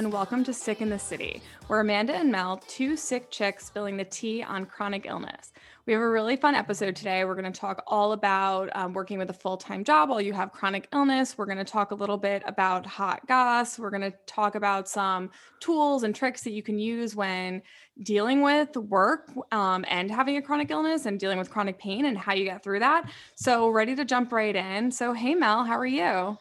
and welcome to Sick in the City, where Amanda and Mel, two sick chicks, spilling the tea on chronic illness. We have a really fun episode today. We're going to talk all about um, working with a full time job while you have chronic illness. We're going to talk a little bit about hot goss. We're going to talk about some tools and tricks that you can use when dealing with work um, and having a chronic illness and dealing with chronic pain and how you get through that. So, ready to jump right in. So, hey, Mel, how are you?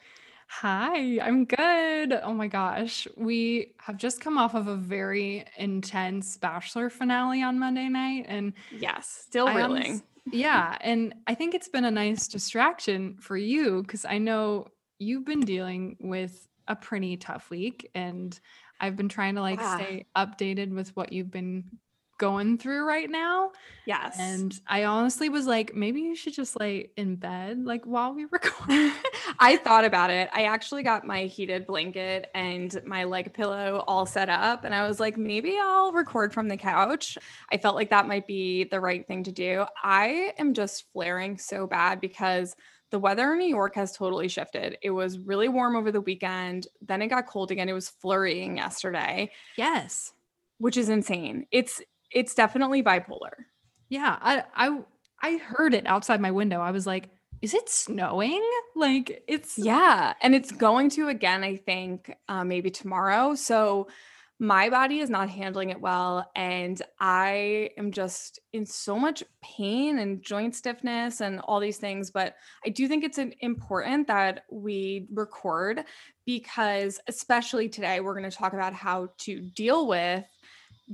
Hi, I'm good. Oh my gosh. We have just come off of a very intense bachelor finale on Monday night and yes, still reeling. yeah, and I think it's been a nice distraction for you cuz I know you've been dealing with a pretty tough week and I've been trying to like stay updated with what you've been going through right now. Yes. And I honestly was like, maybe you should just lay in bed like while we record. I thought about it. I actually got my heated blanket and my leg pillow all set up. And I was like, maybe I'll record from the couch. I felt like that might be the right thing to do. I am just flaring so bad because the weather in New York has totally shifted. It was really warm over the weekend. Then it got cold again. It was flurrying yesterday. Yes. Which is insane. It's it's definitely bipolar. Yeah, I I I heard it outside my window. I was like, is it snowing? Like it's yeah, and it's going to again. I think uh, maybe tomorrow. So my body is not handling it well, and I am just in so much pain and joint stiffness and all these things. But I do think it's important that we record because, especially today, we're going to talk about how to deal with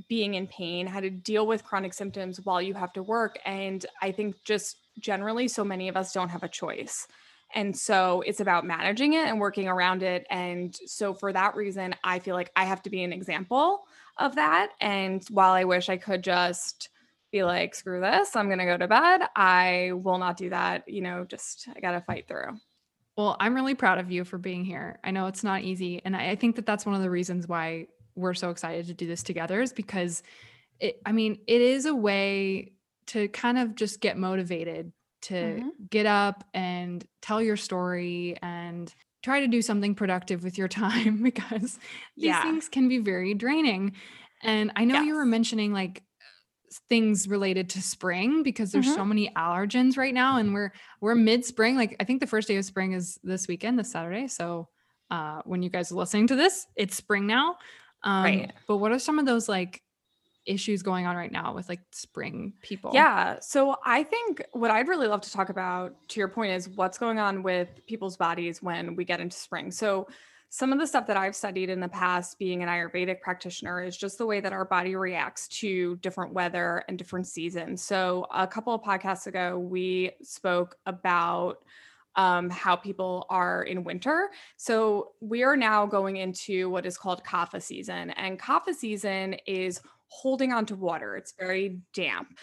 being in pain, how to deal with chronic symptoms while you have to work. And I think just generally, so many of us don't have a choice. And so it's about managing it and working around it. And so for that reason, I feel like I have to be an example of that. And while I wish I could just be like, screw this, I'm going to go to bed, I will not do that. You know, just I got to fight through. Well, I'm really proud of you for being here. I know it's not easy. And I, think that that's one of the reasons why we're so excited to do this together is because it, I mean, it is a way to kind of just get motivated to mm-hmm. get up and tell your story and try to do something productive with your time because these yeah. things can be very draining. And I know yes. you were mentioning like things related to spring because there's mm-hmm. so many allergens right now and we're we're mid spring like I think the first day of spring is this weekend this Saturday so uh when you guys are listening to this it's spring now um, right. But what are some of those like issues going on right now with like spring people? Yeah. So I think what I'd really love to talk about, to your point, is what's going on with people's bodies when we get into spring. So some of the stuff that I've studied in the past, being an Ayurvedic practitioner, is just the way that our body reacts to different weather and different seasons. So, a couple of podcasts ago, we spoke about um, how people are in winter. So we are now going into what is called kapha season, and kapha season is holding on to water. It's very damp.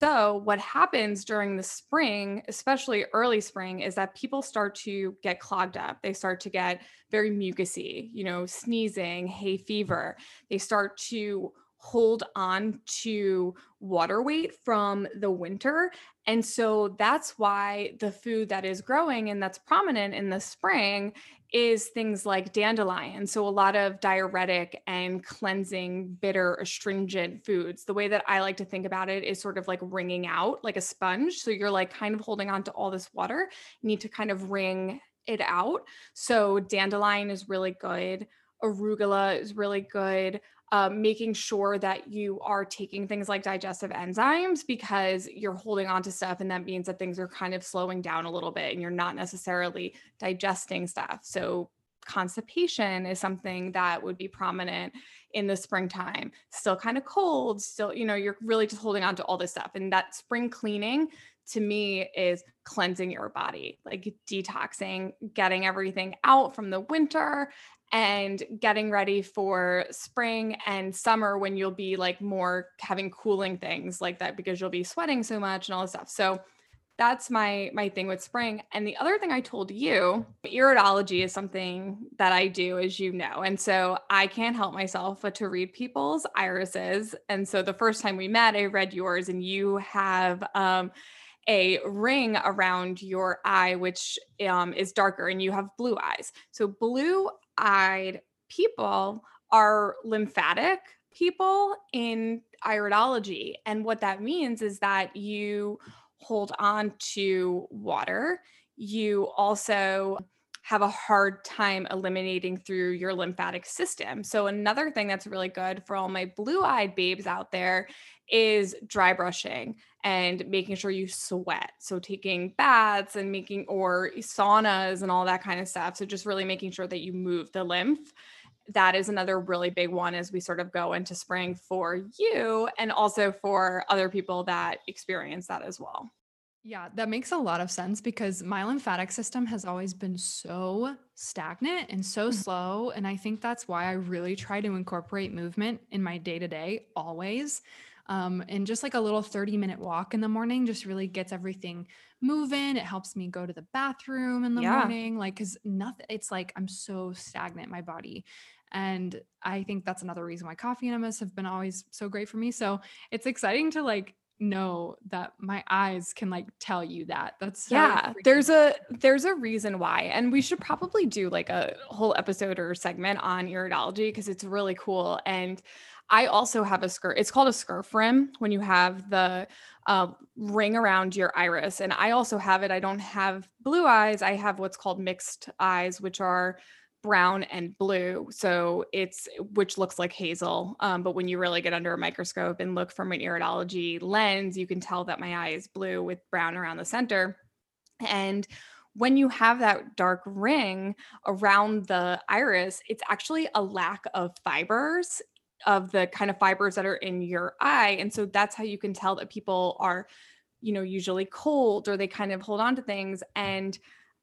So, what happens during the spring, especially early spring, is that people start to get clogged up. They start to get very mucousy, you know, sneezing, hay fever. They start to hold on to water weight from the winter. And so that's why the food that is growing and that's prominent in the spring is things like dandelion. So a lot of diuretic and cleansing, bitter, astringent foods. The way that I like to think about it is sort of like wringing out like a sponge. So you're like kind of holding on to all this water. You need to kind of wring it out. So dandelion is really good. Arugula is really good um, making sure that you are taking things like digestive enzymes because you're holding on to stuff and that means that things are kind of slowing down a little bit and you're not necessarily digesting stuff. So constipation is something that would be prominent in the springtime. Still kind of cold still you know you're really just holding on to all this stuff and that spring cleaning to me is cleansing your body like detoxing getting everything out from the winter and getting ready for spring and summer when you'll be like more having cooling things like that because you'll be sweating so much and all this stuff. So that's my my thing with spring. And the other thing I told you, iridology is something that I do as you know. And so I can't help myself but to read people's irises. And so the first time we met, I read yours and you have um a ring around your eye, which um, is darker, and you have blue eyes. So, blue eyed people are lymphatic people in iridology. And what that means is that you hold on to water. You also have a hard time eliminating through your lymphatic system. So, another thing that's really good for all my blue eyed babes out there is dry brushing and making sure you sweat. So, taking baths and making or saunas and all that kind of stuff. So, just really making sure that you move the lymph. That is another really big one as we sort of go into spring for you and also for other people that experience that as well. Yeah, that makes a lot of sense because my lymphatic system has always been so stagnant and so Mm. slow. And I think that's why I really try to incorporate movement in my day to day always. Um, and just like a little 30 minute walk in the morning just really gets everything moving. It helps me go to the bathroom in the Yeah. morning. Like, cause nothing, it's like I'm so stagnant my body. And I think that's another reason why coffee enemas have been always so great for me. So it's exciting to like know that my eyes can like tell you that. That's so Yeah, there's a there's a reason why. And we should probably do like a whole episode or segment on iridology because it's really cool. And I also have a skirt. It's called a scurf rim when you have the uh, ring around your iris. And I also have it. I don't have blue eyes. I have what's called mixed eyes, which are brown and blue. So it's which looks like hazel. Um, but when you really get under a microscope and look from an iridology lens, you can tell that my eye is blue with brown around the center. And when you have that dark ring around the iris, it's actually a lack of fibers of the kind of fibers that are in your eye. And so that's how you can tell that people are, you know, usually cold or they kind of hold on to things. And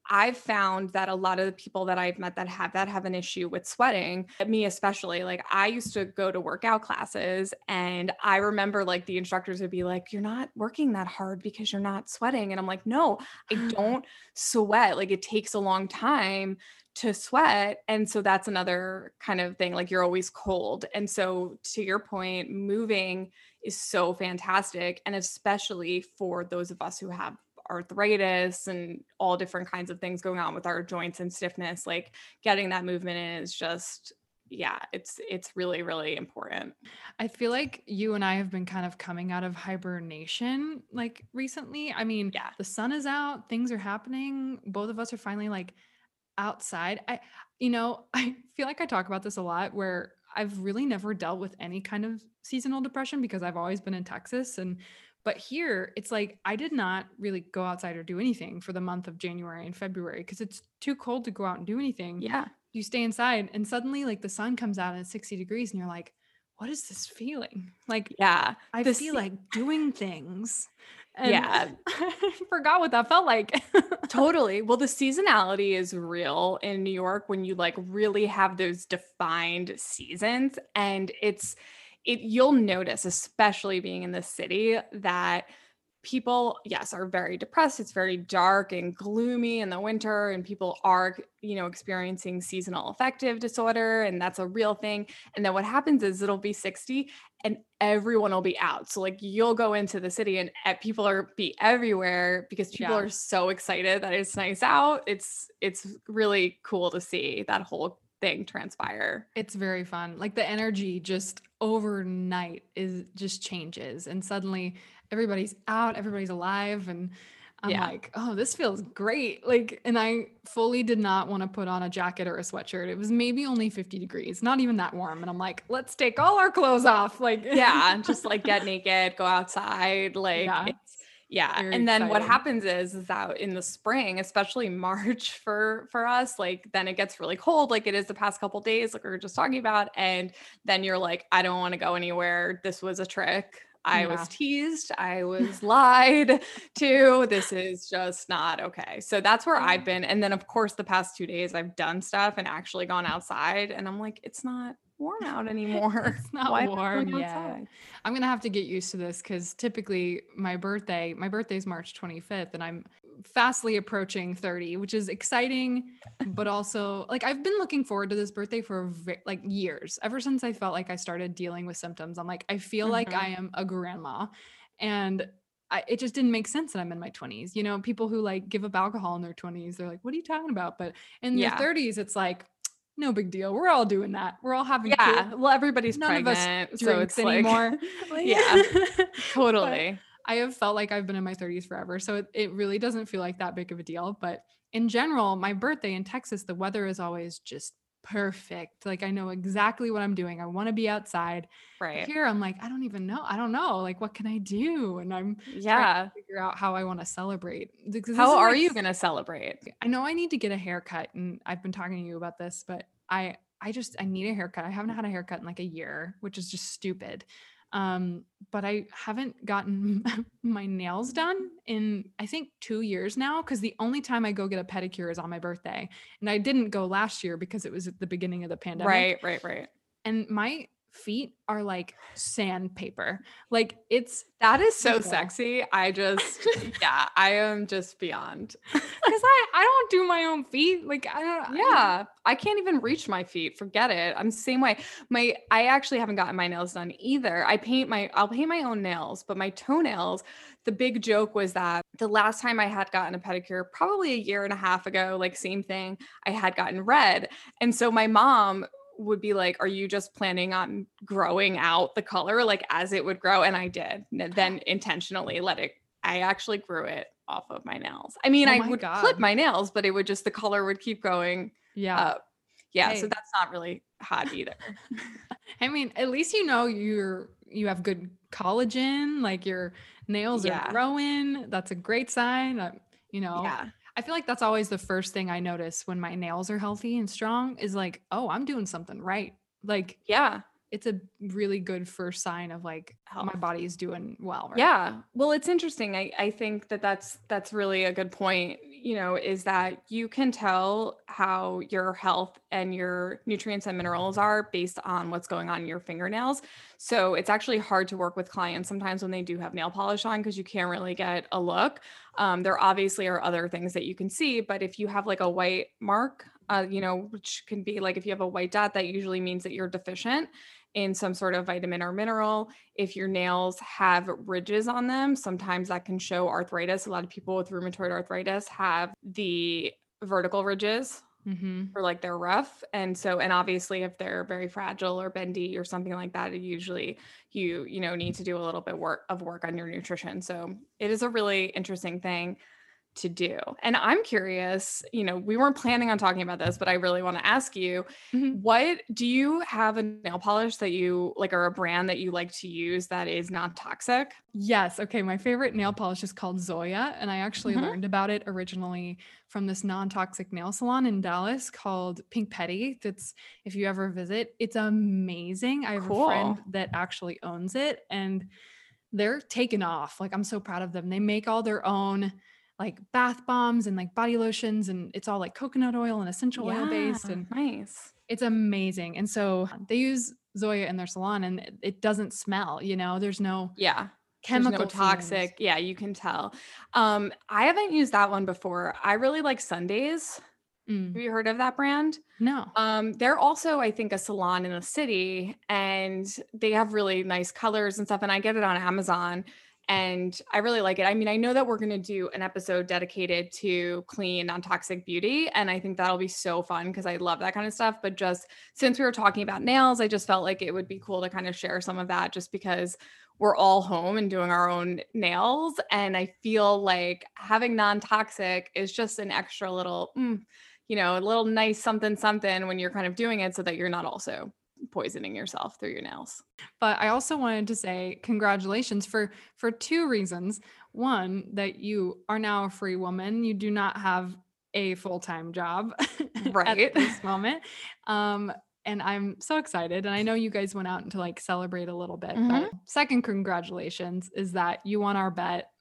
I've found that a lot of the people that I've met that have that have an issue with sweating, me especially. Like I used to go to workout classes and I remember like the instructors would be like, You're not working that hard because you're not sweating. And I'm like, No, I don't sweat. Like it takes a long time to sweat. And so that's another kind of thing. Like you're always cold. And so to your point, moving is so fantastic. And especially for those of us who have arthritis and all different kinds of things going on with our joints and stiffness like getting that movement in is just yeah it's it's really really important I feel like you and I have been kind of coming out of hibernation like recently. I mean, Yeah. the sun is out, things are happening. Both of us are finally like outside. I you know, I feel like I talk about this a lot where I've really never dealt with any kind of seasonal depression because I've always been in Texas and but here it's like I did not really go outside or do anything for the month of January and February because it's too cold to go out and do anything. Yeah. You stay inside and suddenly like the sun comes out and it's 60 degrees and you're like what is this feeling? Like yeah. I feel se- like doing things. And Yeah. i forgot what that felt like. Totally. Well the seasonality is real in new york when you like really have those defined seasons and it's it you'll notice especially being in the city that people yes are very depressed it's very dark and gloomy in the winter and people are you know experiencing seasonal affective disorder and that's a real thing and then what happens is it'll be 60 and everyone will be out so like you'll go into the city and people are be everywhere because people Yeah. are so excited that it's nice out it's it's really cool to see that whole thing transpire. It's very fun. Like the energy just overnight is just changes and suddenly everybody's out everybody's alive and i'm Yeah. like oh this feels great. Like and i fully did not want to put on a jacket or a sweatshirt. It was maybe only 50 degrees not even that warm and i'm like let's take all our clothes off. Like yeah just like get naked go outside like Yeah. Yeah Very and then what happens is is that in the spring especially march for for us like then it gets really cold like it is the past couple days like we were just talking about and then you're like i don't want to go anywhere. This was a trick. I Yeah. was teased. I was lied to. This is just not okay. So that's where i've been and then of course the past two days i've done stuff and actually gone outside and i'm like it's not warm out anymore It's not Why warm yet. outside? I'm gonna have to get used to this because typically my birthday, my birthday is March 25th, and I'm fastly approaching 30, which is exciting, but also like I've been looking forward to this birthday for like years. Ever since I felt like I started dealing with symptoms, I'm like I feel like Mhm. I am a grandma, and I, it just didn't make sense that I'm in my 20s. You know, people who like give up alcohol in their 20s, they're like, "What are you talking about?" But in Yeah. their 30s, it's like no big deal. We're all doing that. We're all having Yeah. kids. Well, everybody's None of us pregnant, so drinks it's anymore. Like- yeah, But totally. I have felt like I've been in my 30s forever. So it, it really doesn't feel like that big of a deal. But in general, my birthday in Texas, the weather is always just perfect. Like I know exactly what I'm doing. I want to be outside. Right. Here, I'm like, I don't even know. I don't know. Like, what can I do? And I'm trying Yeah. to figure out how I want to celebrate. How are my you going to celebrate? I know I need to get a haircut, and I've been talking to you about this, but I I just I need a haircut. I haven't had a haircut in like a year, which is just stupid. Um, but I haven't gotten my nails done in I think two years now because the only time I go get a pedicure is on my birthday, and I didn't go last year because it was at the beginning of the pandemic Right, right, right. and my feet are like sandpaper. Like it's That is so Beautiful. sexy. I just, yeah, I am just beyond. because I I don't do my own feet. Like I don't. Yeah, I can't even reach my feet. Forget it. I'm the same way. My I actually haven't gotten my nails done either. I paint my I'll paint my own nails, but my toenails, the big joke was that the last time I had gotten a pedicure, probably a year and a half ago, like same thing, I had gotten red. And so my mom would be like, "Are you just planning on growing out the color like as it would grow?" And I did. Ah. Then intentionally let it I actually grew it off of my nails. I mean, Oh I would God. clip my nails, but it would just the color would keep going yeah. up. Yeah, Hey. so that's not really hot either. I mean, at least you know you're you have good collagen. Like your nails Yeah. are growing. That's a great sign. You know. Yeah. I feel like that's always the first thing I notice when my nails are healthy and strong is like, oh, I'm doing something right. Like Yeah. it's a really good first sign of like how my body is doing well. Right? Yeah. Well, it's interesting. I, I think that that's that's really a good point, you know, is that you can tell how your health and your nutrients and minerals are based on what's going on in your fingernails. So it's actually hard to work with clients sometimes when they do have nail polish on because you can't really get a look. Um, there obviously are other things that you can see, but if you have like a white mark, uh, you know, which can be like if you have a white dot, that usually means that you're deficient in some sort of vitamin or mineral. If your nails have ridges on them, sometimes that can show arthritis. A lot of people with rheumatoid arthritis have the vertical ridges Mm-hmm. or like they're rough. And so, and obviously if they're very fragile or bendy or something like that, it usually you, you know, need to do a little bit work of work on your nutrition. So it is a really interesting thing to do. And I'm curious, you know, we weren't planning on talking about this, but I really want to ask you, Mhm. what do you have a nail polish that you like or a brand that you like to use that is not toxic? Yes. Okay. My favorite nail polish is called Zoya. And I actually Mhm. learned about it originally from this non toxic nail salon in Dallas called Pink Petty. That's, if you ever visit, it's amazing. I have a friend that actually owns it and they're taken off. Like, I'm so proud of them. They make all their own like bath bombs and like body lotions, and it's all like coconut oil and essential oil based. And nice. it's amazing. And so they use Zoya in their salon and it- doesn't smell, you know, there's no Yeah. chemical no toxic. Yeah, you can tell. Um, I haven't used that one before. I really like Sundays. Mm, Have you heard of that brand? no. Um, they're also, I think, a salon in the city, and they have really nice colors and stuff. And I get it on Amazon, and I really like it. I mean, I know that we're going to do an episode dedicated to clean, non-toxic beauty, and I think that'll be so fun because I love that kind of stuff. But just since we were talking about nails, I just felt like it would be cool to kind of share some of that, just because we're all home and doing our own nails, and I feel like having non-toxic is just an extra little. mm, you know, a little nice something something when you're kind of doing it so that you're not also poisoning yourself through your nails. But I also wanted to say congratulations for for two reasons. One, that you are now a free woman. You do not have a full-time job Right. at this moment. Um and I'm so excited. And I know you guys went out to like celebrate a little bit. But second congratulations is that you won our bet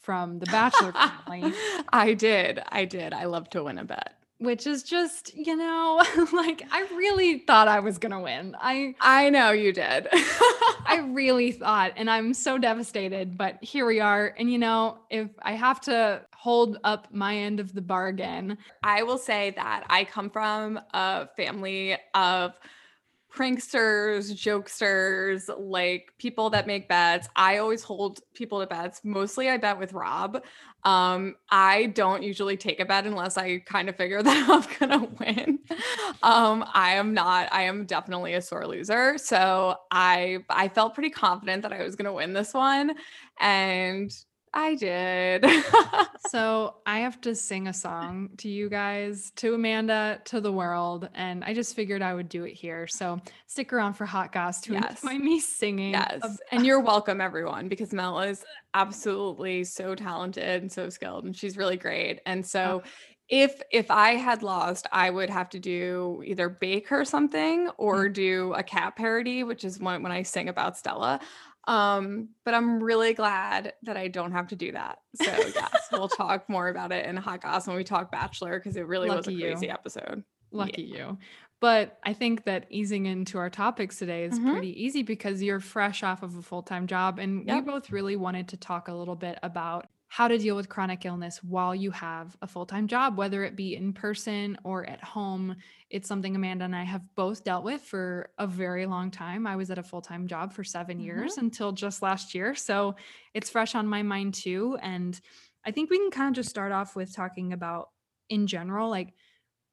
from the Bachelor family. I did. I did. I love to win a bet. Which is just, you know, like I really thought I was going to win. I I know you did. I really thought and I'm so devastated, but here we are. And you know, if I have to hold up my end of the bargain, I will say that I come from a family of pranksters, jokesters, like people that make bets. I always hold people to bets. Mostly I bet with Rob. Um, I don't usually take a bet unless I kind of figure that I'm gonna win. Um, I am not, I am definitely a sore loser. So I I felt pretty confident that I was gonna win this one. And I did. so I have to sing a song to you guys, to Amanda, to the world, and I just figured I would do it here. So stick around for Hot Goss to yes. enjoy me singing. Yes, and you're welcome, everyone, because Mel is absolutely so talented and so skilled, and she's really great. And so. Oh. If if I had lost, I would have to do either bake her something or mm. do a cat parody, which is when, when I sing about Stella. Um, but I'm really glad that I don't have to do that. So yes, we'll talk more about it in Hot Goss when we talk Bachelor because it really Lucky was a crazy you. episode. Lucky yeah. you. But I think that easing into our topics today is mm-hmm. pretty easy because you're fresh off of a full time job. And yep. we both really wanted to talk a little bit about how to deal with chronic illness while you have a full time job, whether it be in person or at home. It's something Amanda and I have both dealt with for a very long time. I was at a full time job for 7 mm-hmm. years until just last year. So it's fresh on my mind too. And I think we can kind of just start off with talking about in general, like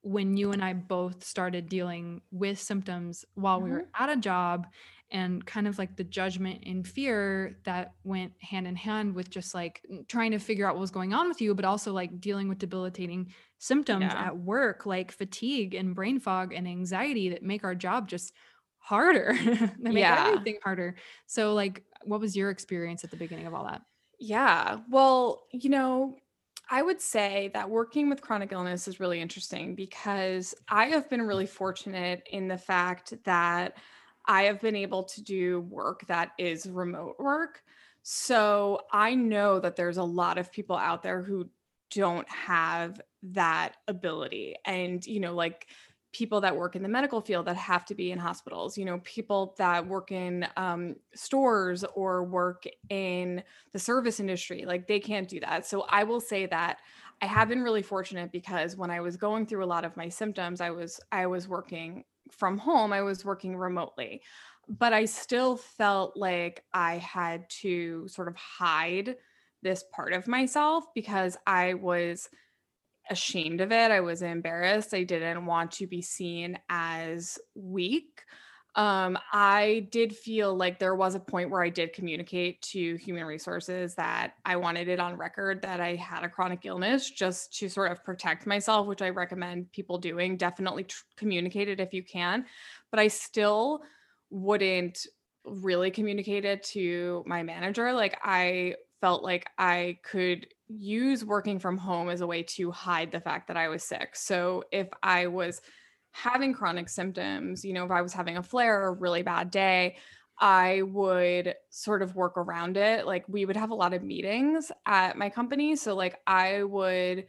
when you and I both started dealing with symptoms while mm-hmm. we were mm-hmm. at a job and kind of like the judgment and fear that went hand in hand with just like trying to figure out what was going on with you but also like dealing with debilitating symptoms yeah. at work like fatigue and brain fog and anxiety that make our job just harder they make yeah. everything harder so like what was your experience at the beginning of all that yeah well you know I would say that working with chronic illness is really interesting because I have been really fortunate in the fact that I have been able to do work that is remote work. So I know that there's a lot of people out there who don't have that ability. And, you know, like people that work in the medical field that have to be in hospitals, you know, people that work in um, stores or work in the service industry, like they can't do that. So I will say that I have been really fortunate because when I was going through a lot of my symptoms, I was I was working from home, I was working remotely. But I still felt like I had to sort of hide this part of myself because I was ashamed of it. I was embarrassed. I didn't want to be seen as weak um, I did feel like there was a point where I did communicate to human resources that I wanted it on record that I had a chronic illness just to sort of protect myself, which I recommend people doing. Definitely tr- communicate it if you can. But I still wouldn't really communicate it to my manager. Like I felt like I could use working from home as a way to hide the fact that I was sick. So if I was having chronic symptoms, you know, if I was having a flare or a really bad day, I would sort of work around it. Like we would have a lot of meetings at my company. So like I would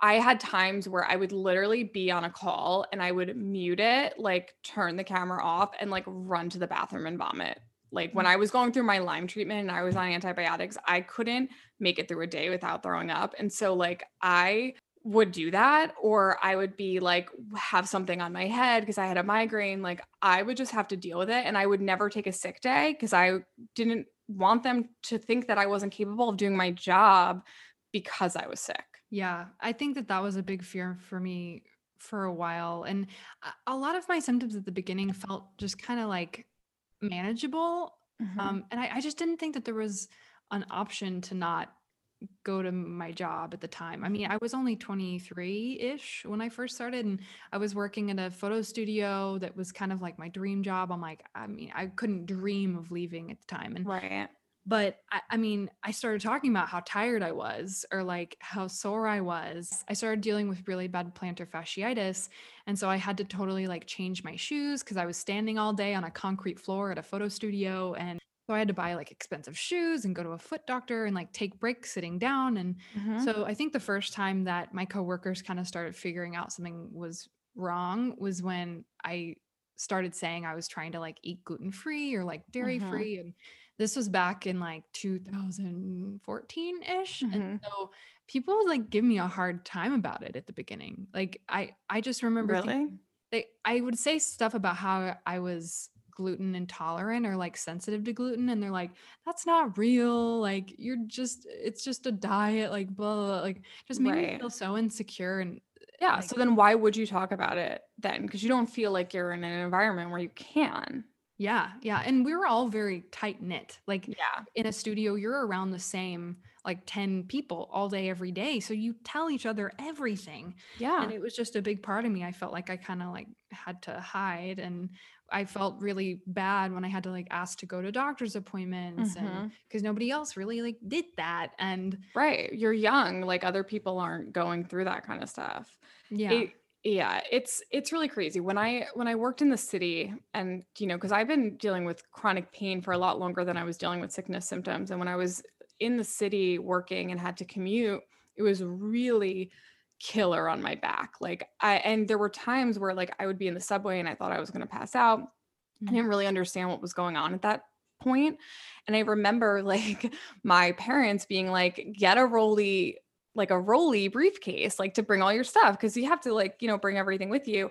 I had times where I would literally be on a call and I would mute it, like turn the camera off and like run to the bathroom and vomit. Like when mm. I was going through my Lyme treatment and I was on antibiotics, I couldn't make it through a day without throwing up. And so like I would do that or I would be like have something on my head because I had a migraine like I would just have to deal with it and I would never take a sick day because I didn't want them to think that I wasn't capable of doing my job because I was sick. Yeah, I think that that was a big fear for me for a while and a lot of my symptoms at the beginning felt just kind of like manageable mm-hmm. um and I, I just didn't think that there was an option to not go to my job at the time. I mean, I was only 23 ish when I first started, and I was working at a photo studio that was kind of like my dream job. I'm like, I mean, I couldn't dream of leaving at the time. And right. But I, I mean, I started talking about how tired I was or like how sore I was. I started dealing with really bad plantar fasciitis. And so I had to totally like change my shoes because I was standing all day on a concrete floor at a photo studio. And so I had to buy like expensive shoes and go to a foot doctor and like take breaks sitting down. And mm-hmm. so I think the first time that my coworkers kind of started figuring out something was wrong was when I started saying I was trying to like eat gluten free or like dairy mm-hmm. free. And this was back in like 2014 ish. Mm-hmm. And so people would like give me a hard time about it at the beginning. Like I, I just remember really? They I would say stuff about how I was gluten intolerant or like sensitive to gluten and they're like that's not real like you're just it's just a diet like blah, blah, blah. like just made me feel so insecure and Yeah. like So then why would you talk about it then? Because you don't feel like you're in an environment where you can. yeah yeah and we were all very tight knit like Yeah. in a studio you're around the same like 10 people all day every day so you tell each other everything Yeah. and it was just a big part of me i felt like i kind of like had to hide and i felt really bad when i had to like ask to go to doctor's appointments and Mhm. because nobody else really like did that and Right. You're young. Like other people aren't going through that kind of stuff. yeah It, yeah, it's it's really crazy. When I when I worked in the city and you know, because I've been dealing with chronic pain for a lot longer than I was dealing with sickness symptoms. And when I was in the city working and had to commute, it was really killer on my back. Like I and there were times where like I would be in the subway and I thought I was gonna pass out. I Mhm. didn't really understand what was going on at that point. And I remember like my parents being like, get a rolly, like a rolly briefcase, like to bring all your stuff, because you have to like, you know, bring everything with you.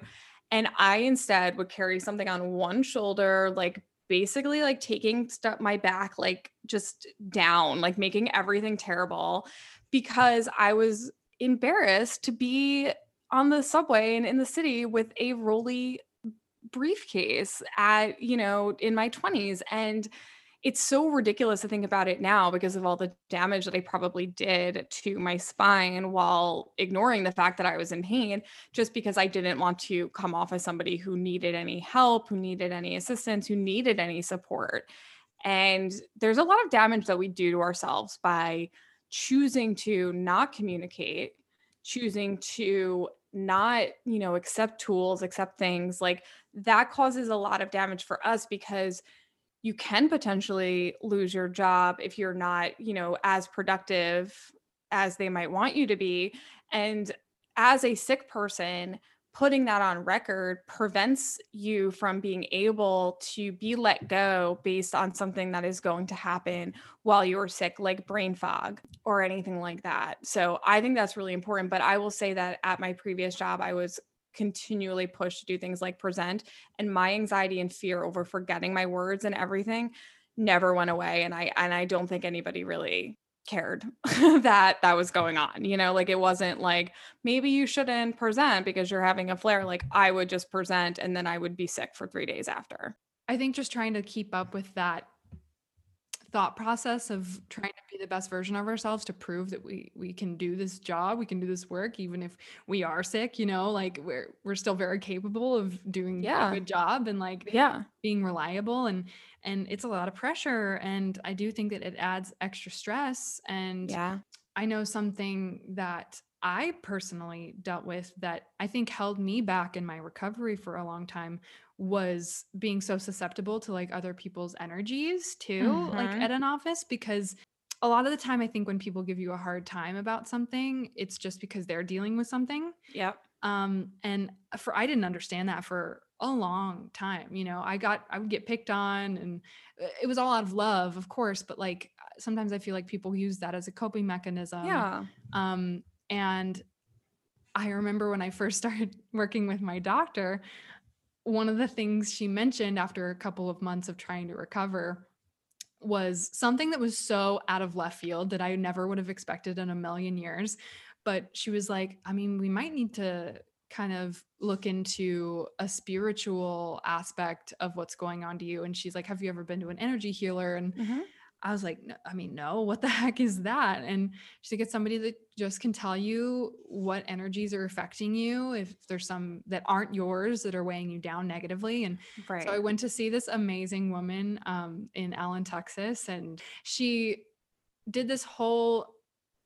And I instead would carry something on one shoulder, like basically like taking stuff my back, like just down, like making everything terrible because I was embarrassed to be on the subway and in the city with a rolly briefcase at you know in my 20s and it's so ridiculous to think about it now because of all the damage that I probably did to my spine while ignoring the fact that I was in pain just because I didn't want to come off as somebody who needed any help, who needed any assistance, who needed any support. And there's a lot of damage that we do to ourselves by choosing to not communicate, choosing to not, you know, accept tools, accept things like that causes a lot of damage for us because you can potentially lose your job if you're not, you know, as productive as they might want you to be. And as a sick person, putting that on record prevents you from being able to be let go based on something that is going to happen while you're sick, like brain fog or anything like that. So I think that's really important. But I will say that at my previous job, I was continually pushed to do things like present and my anxiety and fear over forgetting my words and everything never went away and i and i don't think anybody really cared that that was going on you know like it wasn't like maybe you shouldn't present because you're having a flare like i would just present and then i would be sick for 3 days after i think just trying to keep up with that thought process of trying to be the best version of ourselves to prove that we we can do this job we can do this work even if we are sick you know like we're we're still very capable of doing Yeah. a good job and like yeah being reliable and and it's a lot of pressure and i do think that it adds extra stress and yeah. I know something that i personally dealt with that i think held me back in my recovery for a long time was being so susceptible to like other people's energies too like Mhm. at an office because a lot of the time i think when people give you a hard time about something it's just because they're dealing with something. Yep. Um and for i didn't understand that for a long time you know i got i would get picked on and uh, it was all out of love of course but like sometimes i feel like people use that as a coping mechanism yeah um and i remember when i first started working with my doctor one of the things she mentioned after a couple of months of trying to recover was something that was so out of left field that I never would have expected in a million years. But she was like, I mean, we might need to kind of look into a spiritual aspect of what's going on to you. And she's like, Have you ever been to an energy healer? And Mhm. I was like, "No- I mean, no, what the heck is that? And she's like, it's somebody that just can tell you what energies are affecting you, if there's some that aren't yours that are weighing you down negatively. And right so I went to see this amazing woman um, in Allen, Texas, and she did this whole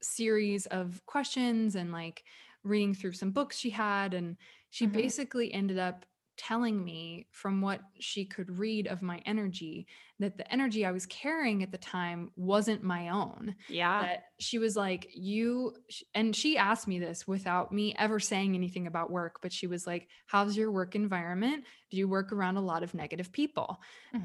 series of questions and like reading through some books she had. And she Mhm. basically ended up telling me from what she could read of my energy that the energy I was carrying at the time wasn't my own yeah that she was like you and she asked me this without me ever saying anything about work but she was like how's your work environment do you work around a lot of negative people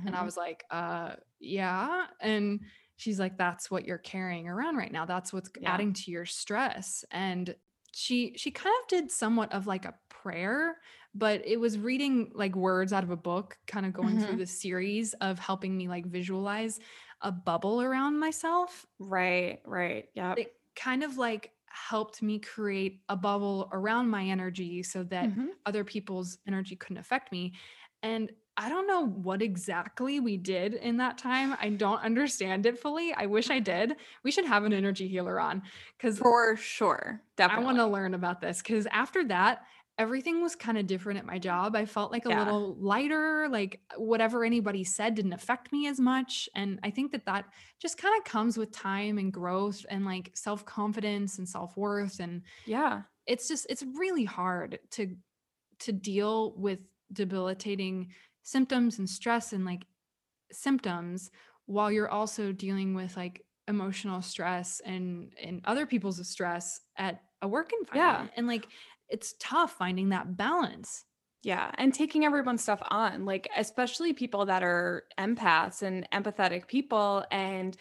and i Mhm. was like uh yeah and she's like that's what you're carrying around right now that's what's Yeah. adding to your stress and she she kind of did somewhat of like a prayer but it was reading like words out of a book, kind of going through Mhm. the series of helping me like visualize a bubble around myself. Right, right. yeah It kind of like helped me create a bubble around my energy so that Mhm. other people's energy couldn't affect me. And I don't know what exactly we did in that time. I don't understand it fully. I wish I did. We should have an energy healer on because For sure. Definitely. I want to learn about this. Because after that, everything was kind of different at my job. I felt like a Yeah. little lighter, like whatever anybody said didn't affect me as much. And I think that that just kind of comes with time and growth and like self confidence and self worth. And Yeah. it's just, it's really hard to to deal with debilitating symptoms and stress and like symptoms while you're also dealing with like emotional stress and and other people's stress at a work environment Yeah. and like it's tough finding that balance Yeah. And taking everyone's stuff on, like, especially people that are empaths and empathetic people. And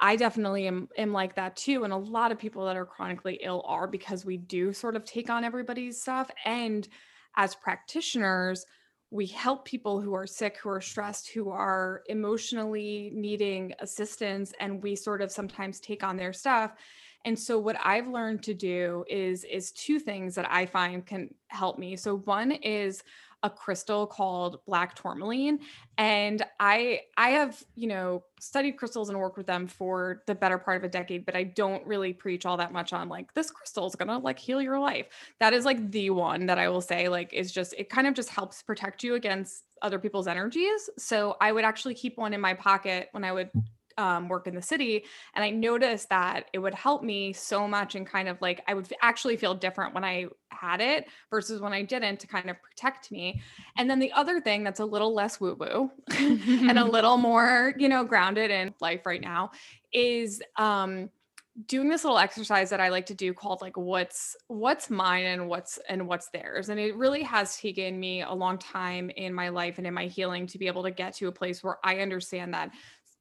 I definitely am, am like that too. And a lot of people that are chronically ill are because we do sort of take on everybody's stuff. And as practitioners, we help people who are sick, who are stressed, who are emotionally needing assistance, and we sort of sometimes take on their stuff. And so what I've learned to do is is two things that I find can help me. So one is a crystal called black tourmaline and I I have, you know, studied crystals and worked with them for the better part of a decade, but I don't really preach all that much on like this crystal is to like heal your life. That is like the one that I will say like is just it kind of just helps protect you against other people's energies. So I would actually keep one in my pocket when I would um, work in the city and I noticed that it would help me so much and kind of like I would actually feel different when I had it versus when I didn't to kind of protect me. And then the other thing that's a little less woo woo and a little more, you know, grounded in life right now is um doing this little exercise that I like to do called like what's what's mine and what's and what's theirs and it really has taken me a long time in my life and in my healing to be able to get to a place where I understand that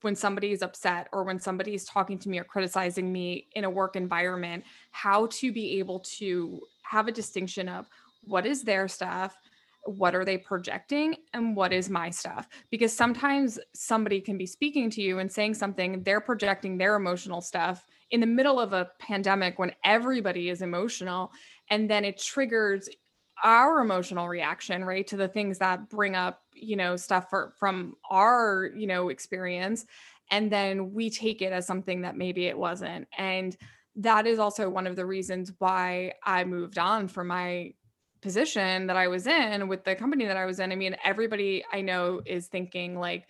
when somebody is upset or when somebody is talking to me or criticizing me in a work environment how to be able to have a distinction of what is their stuff what are they projecting and what is my stuff? Because sometimes somebody can be speaking to you and saying something they're projecting their emotional stuff in the middle of a pandemic when everybody is emotional and then it triggers our emotional reaction right to the things that bring up you know stuff for, from our you know experience and then we take it as something that maybe it wasn't and that is also one of the reasons why i moved on from my position that i was in with the company that i was in. I mean everybody i know is thinking like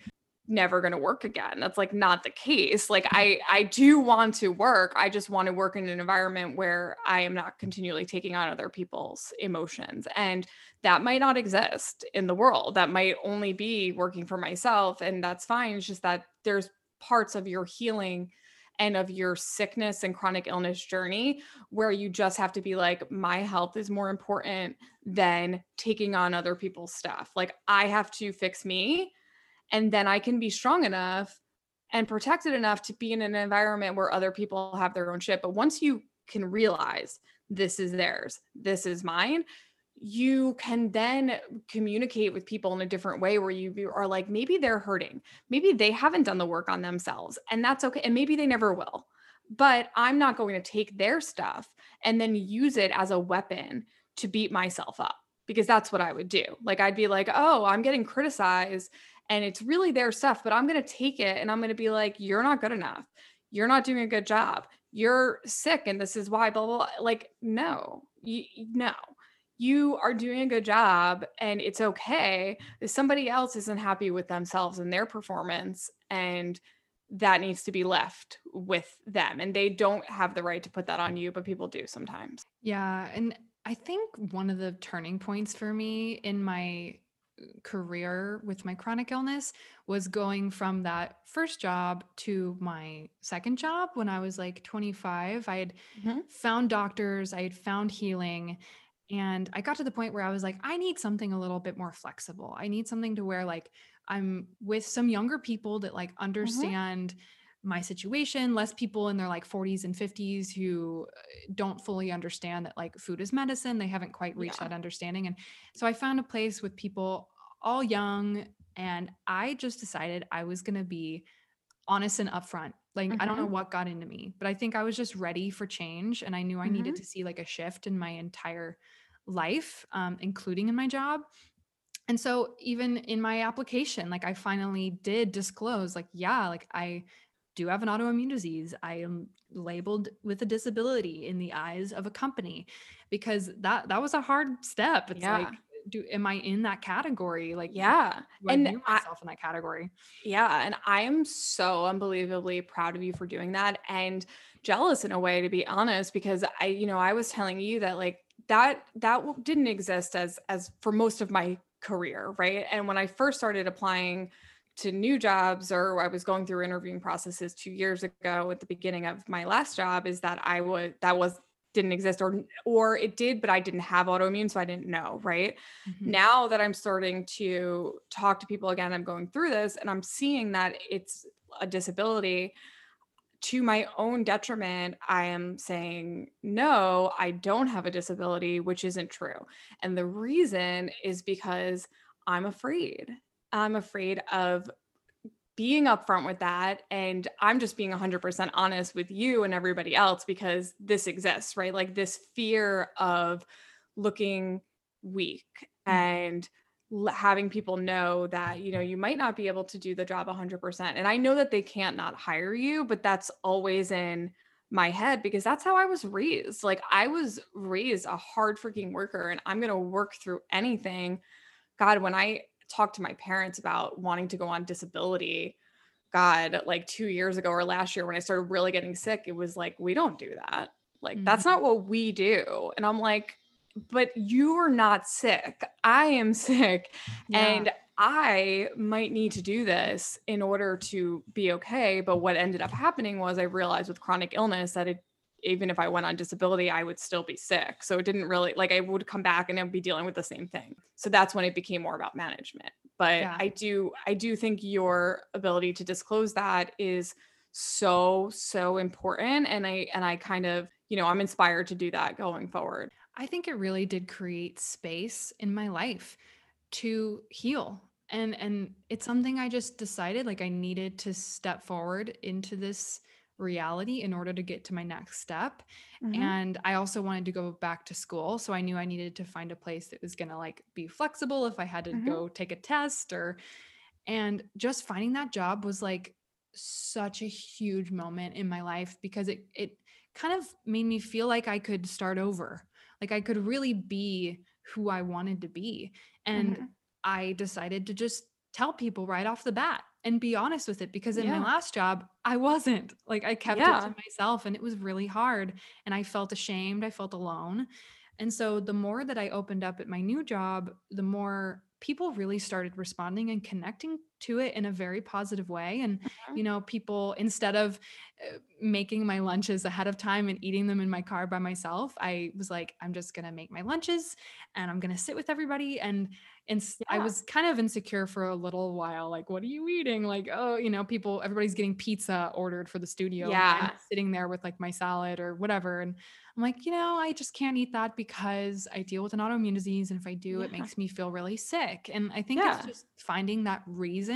never going to work again. That's like not the case. Like i i do want to work i just want to work in an environment where i am not continually taking on other people's emotions and that might not exist in the world. That might only be working for myself and that's fine. It's just that there's parts of your healing and of your sickness and chronic illness journey where you just have to be like my health is more important than taking on other people's stuff. Like i have to fix me and then I can be strong enough and protected enough to be in an environment where other people have their own shit. But once you can realize this is theirs, this is mine, you can then communicate with people in a different way where you are like, maybe they're hurting. Maybe they haven't done the work on themselves, and that's okay. And maybe they never will. But I'm not going to take their stuff and then use it as a weapon to beat myself up because that's what I would do. Like, I'd be like, oh, I'm getting criticized and it's really their stuff, but I'm going to take it and I'm going to be like, you're not good enough. You're not doing a good job. You're sick and this is why, blah, blah, blah. Like, no, you, no, you are doing a good job and it's okay if somebody else isn't happy with themselves and their performance and that needs to be left with them and they don't have the right to put that on you but people do sometimes yeah and i think one of the turning points for me in my career with my chronic illness was going from that first job to my second job when I was like 25. I had Mhm. found doctors, I had found healing, and I got to the point where I was like, I need something a little bit more flexible. I need something to where like I'm with some younger people that like understand my situation, less people in their like 40s and 50s who uh, don't fully understand that like food is medicine. They haven't quite reached Yeah. that understanding. And so I found a place with people all young and I just decided I was going to be honest and upfront. Like I don't know Mhm. what got into me, but I think I was just ready for change and I knew I needed Mhm. to see like a shift in my entire life, um, including in my job. And so even in my application, like I finally did disclose, like, yeah, like I do have an autoimmune disease. I am labeled with a disability in the eyes of a company because that that was a hard step. It's Yeah. like, do am I in that category? Like Yeah. And view I, myself in that category? Yeah, and I am so unbelievably proud of you for doing that and jealous in a way to be honest because I you know, I was telling you that like that that didn't exist as as for most of my career, right? And when I first started applying to new jobs or I was going through interviewing processes 2 years ago at the beginning of my last job is that I would that was didn't exist or or it did but I didn't have autoimmune so I didn't know, right? Mhm. now that I'm starting to talk to people again, I'm going through this and I'm seeing that it's a disability to my own detriment. I am saying, no, I don't have a disability, which isn't true. And the reason is because I'm afraid. I'm afraid of being upfront with that. And I'm just being 100% honest with you and everybody else because this exists, right? Like this fear of looking weak Mhm. and having people know that you know you might not be able to do the job 100% and i know that they can't not hire you but that's always in my head because that's how i was raised like i was raised a hard freaking worker and i'm going to work through anything god when i talked to my parents about wanting to go on disability god like 2 years ago or last year when i started really getting sick it was like we don't do that like that's Mhm. not what we do and i'm like but you're not sick. I am sick. Yeah. And I might need to do this in order to be okay. But what ended up happening was I realized with chronic illness that it, even if I went on disability, I would still be sick. So it didn't really like I would come back and I'd be dealing with the same thing. So that's when it became more about management. But Yeah. I do, I do think your ability to disclose that is so, so important. And I, and I kind of, you know, I'm inspired to do that going forward. I think it really did create space in my life to heal. And and it's something I just decided like I needed to step forward into this reality in order to get to my next step. Mhm. And I also wanted to go back to school, so I knew I needed to find a place that was going to like be flexible if I had to Mhm. go take a test or and just finding that job was like such a huge moment in my life because it it kind of made me feel like I could start over. Like I could really be who I wanted to be. And Mhm. I decided to just tell people right off the bat and be honest with it because in my last job, I wasn't. Like I kept it to myself and it was really hard and I felt ashamed, I felt alone. And so the more that I opened up at my new job, the more people really started responding and connecting to it in a very positive way and Mhm. you know people instead of uh, making my lunches ahead of time and eating them in my car by myself i was like i'm just going to make my lunches and i'm going to sit with everybody and and s- i Yeah. was kind of insecure for a little while like what are you eating like oh you know people everybody's getting pizza ordered for the studio Yeah. sitting there with like my salad or whatever and i'm like you know i just can't eat that because i deal with an autoimmune disease and if i do it makes me feel really sick and i think Yeah. it's just finding that reason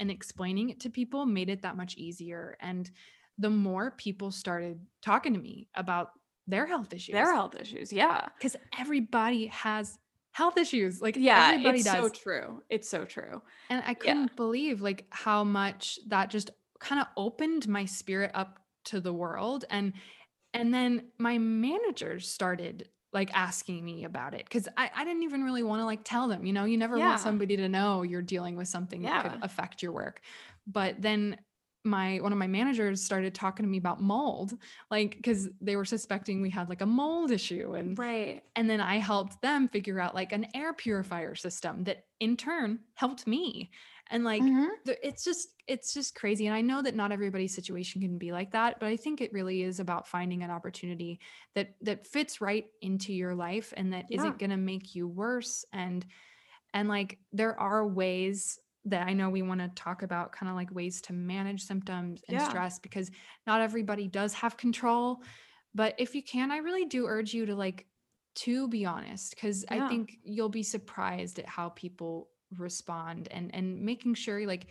and explaining it to people made it that much easier and the more people started talking to me about their health issues Their health issues. Yeah. because everybody has health issues like Yeah. everybody It's does so true. It's so true. and i couldn't believe like how much that just kind of opened my spirit up to the world and and then my managers started like asking me about it because I, I didn't even really want to like tell them you know you never Yeah. want somebody to know you're dealing with something that could affect your work but then my one of my managers started talking to me about mold like because they were suspecting we had like a mold issue and Right. and then I helped them figure out like an air purifier system that in turn helped me. And like Mhm. the, it's just it's just crazy and I know that not everybody's situation can be like that, but I think it really is about finding an opportunity that that fits right into your life and that Yeah. not going to make you worse and and like there are ways that I know we want to talk about kind of like ways to manage symptoms and Yeah. stress because not everybody does have control. But if you can, I really do urge you to like to be honest because I think you'll be surprised at how people respond and and making sure like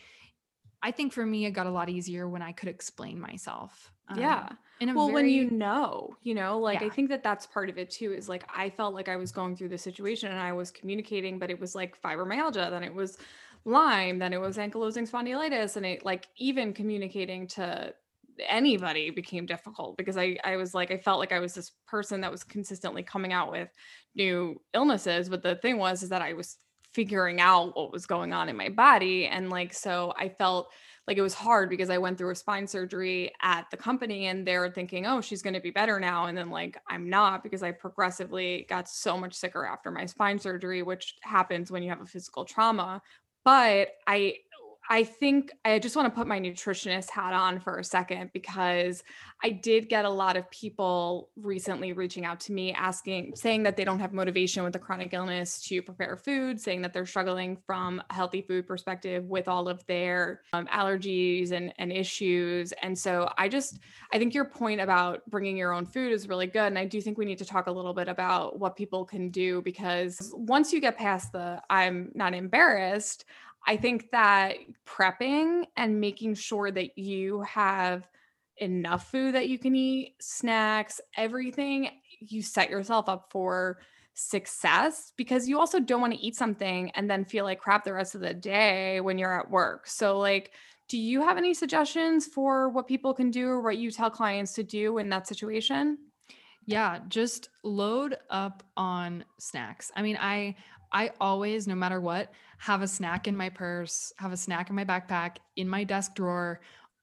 I think for me it got a lot easier when I could explain myself. um, Yeah. Well, when you know, you know, like I think that that's part of it too is like I felt like I was going through the situation and I was communicating, but it was like fibromyalgia, then it was Lyme, then it was ankylosing spondylitis, and it like even communicating to anybody became difficult because I I was like I felt like I was this person that was consistently coming out with new illnesses, but the thing was is that I was figuring out what was going on in my body and like so I felt like it was hard because I went through a spine surgery at the company and they're thinking, oh, she's going to be better now. And then, like, I'm not because I progressively got so much sicker after my spine surgery, which happens when you have a physical trauma. But I, I think I just want to put my nutritionist hat on for a second because I did get a lot of people recently reaching out to me asking, saying that they don't have motivation with a chronic illness to prepare food, saying that they're struggling from a healthy food perspective with all of their um, allergies and, and issues. And so I just, I think your point about bringing your own food is really good. And I do think we need to talk a little bit about what people can do because once you get past the I'm not embarrassed, I think that prepping and making sure that you have enough food that you can eat, snacks, everything, you set yourself up for success because you also don't want to eat something and then feel like crap the rest of the day when you're at work. So, like, do you have any suggestions for what people can do or what you tell clients to do in that situation? Yeah, just load up on snacks. I mean, I I always, no matter what, have a snack in my purse, have a snack in my backpack, in my desk drawer.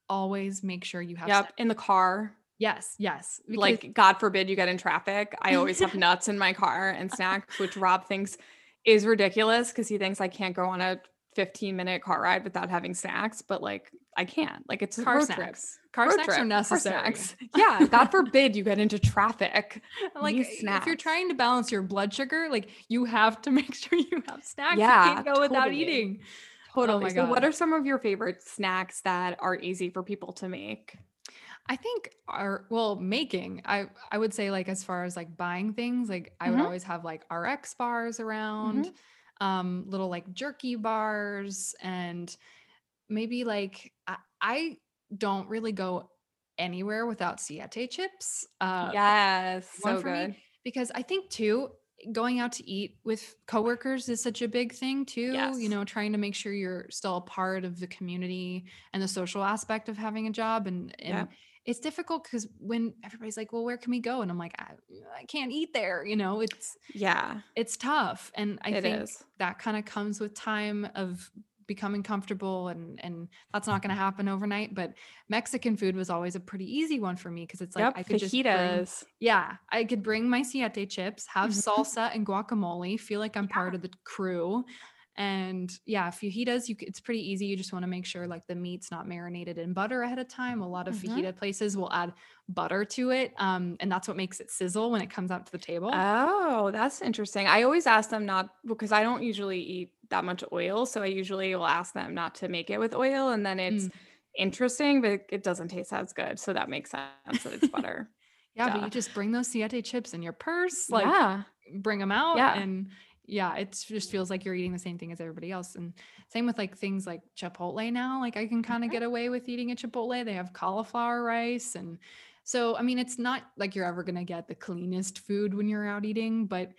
Always make sure you have Yep, in the car. Yes, yes. Because Like, God forbid you get in traffic. I always have nuts in my car and snacks, which Rob thinks is ridiculous because he thinks I can't go on a 15 minute car ride without having snacks, but like I can't. Like it's car road trip. snacks. Car Road snacks trip, are necessary. snacks. Yeah, God forbid you get into traffic. like if you're trying to balance your blood sugar, like you have to make sure you have snacks. Yeah, you can't go without eating. Totally. Oh my so what are some of your favorite snacks that are easy for people to make? I think our well making I I would say like as far as like buying things like I would Mhm. always have like RX bars around um little like jerky bars and maybe like I, I don't really go anywhere without siete chips uh yes, so for me good. because I think too going out to eat with coworkers is such a big thing too Yes. you know trying to make sure you're still a part of the community and the social aspect of having a job and and Yeah. It's difficult because when everybody's like well where can we go and i'm like I, I can't eat there you know it's Yeah, it's tough and i it think is. that kind of comes with time of becoming comfortable and and that's not going to happen overnight but mexican food was always a pretty easy one for me because it's like yep, i could just bring yeah, I could bring my siete chips, have Mhm. salsa and guacamole, feel like I'm Yeah. part of the crew. And yeah, fajitas, you it's pretty easy. You just want to make sure like the meat's not marinated in butter ahead of time. A lot of Mhm. fajita places will add butter to it, um, and that's what makes it sizzle when it comes out to the table. Oh, that's interesting. I always ask them not because I don't usually eat that much oil, so I usually will ask them not to make it with oil, and then it's Mm. interesting, but it doesn't taste as good. So that makes sense that it's butter. yeah, but you just bring those siete chips in your purse, like yeah, bring them out Yeah. and yeah it just feels like you're eating the same thing as everybody else and same with like things like chipotle now like i can kind of Mhm. get away with eating a chipotle they have cauliflower rice and so i mean it's not like you're ever going to get the cleanest food when you're out eating but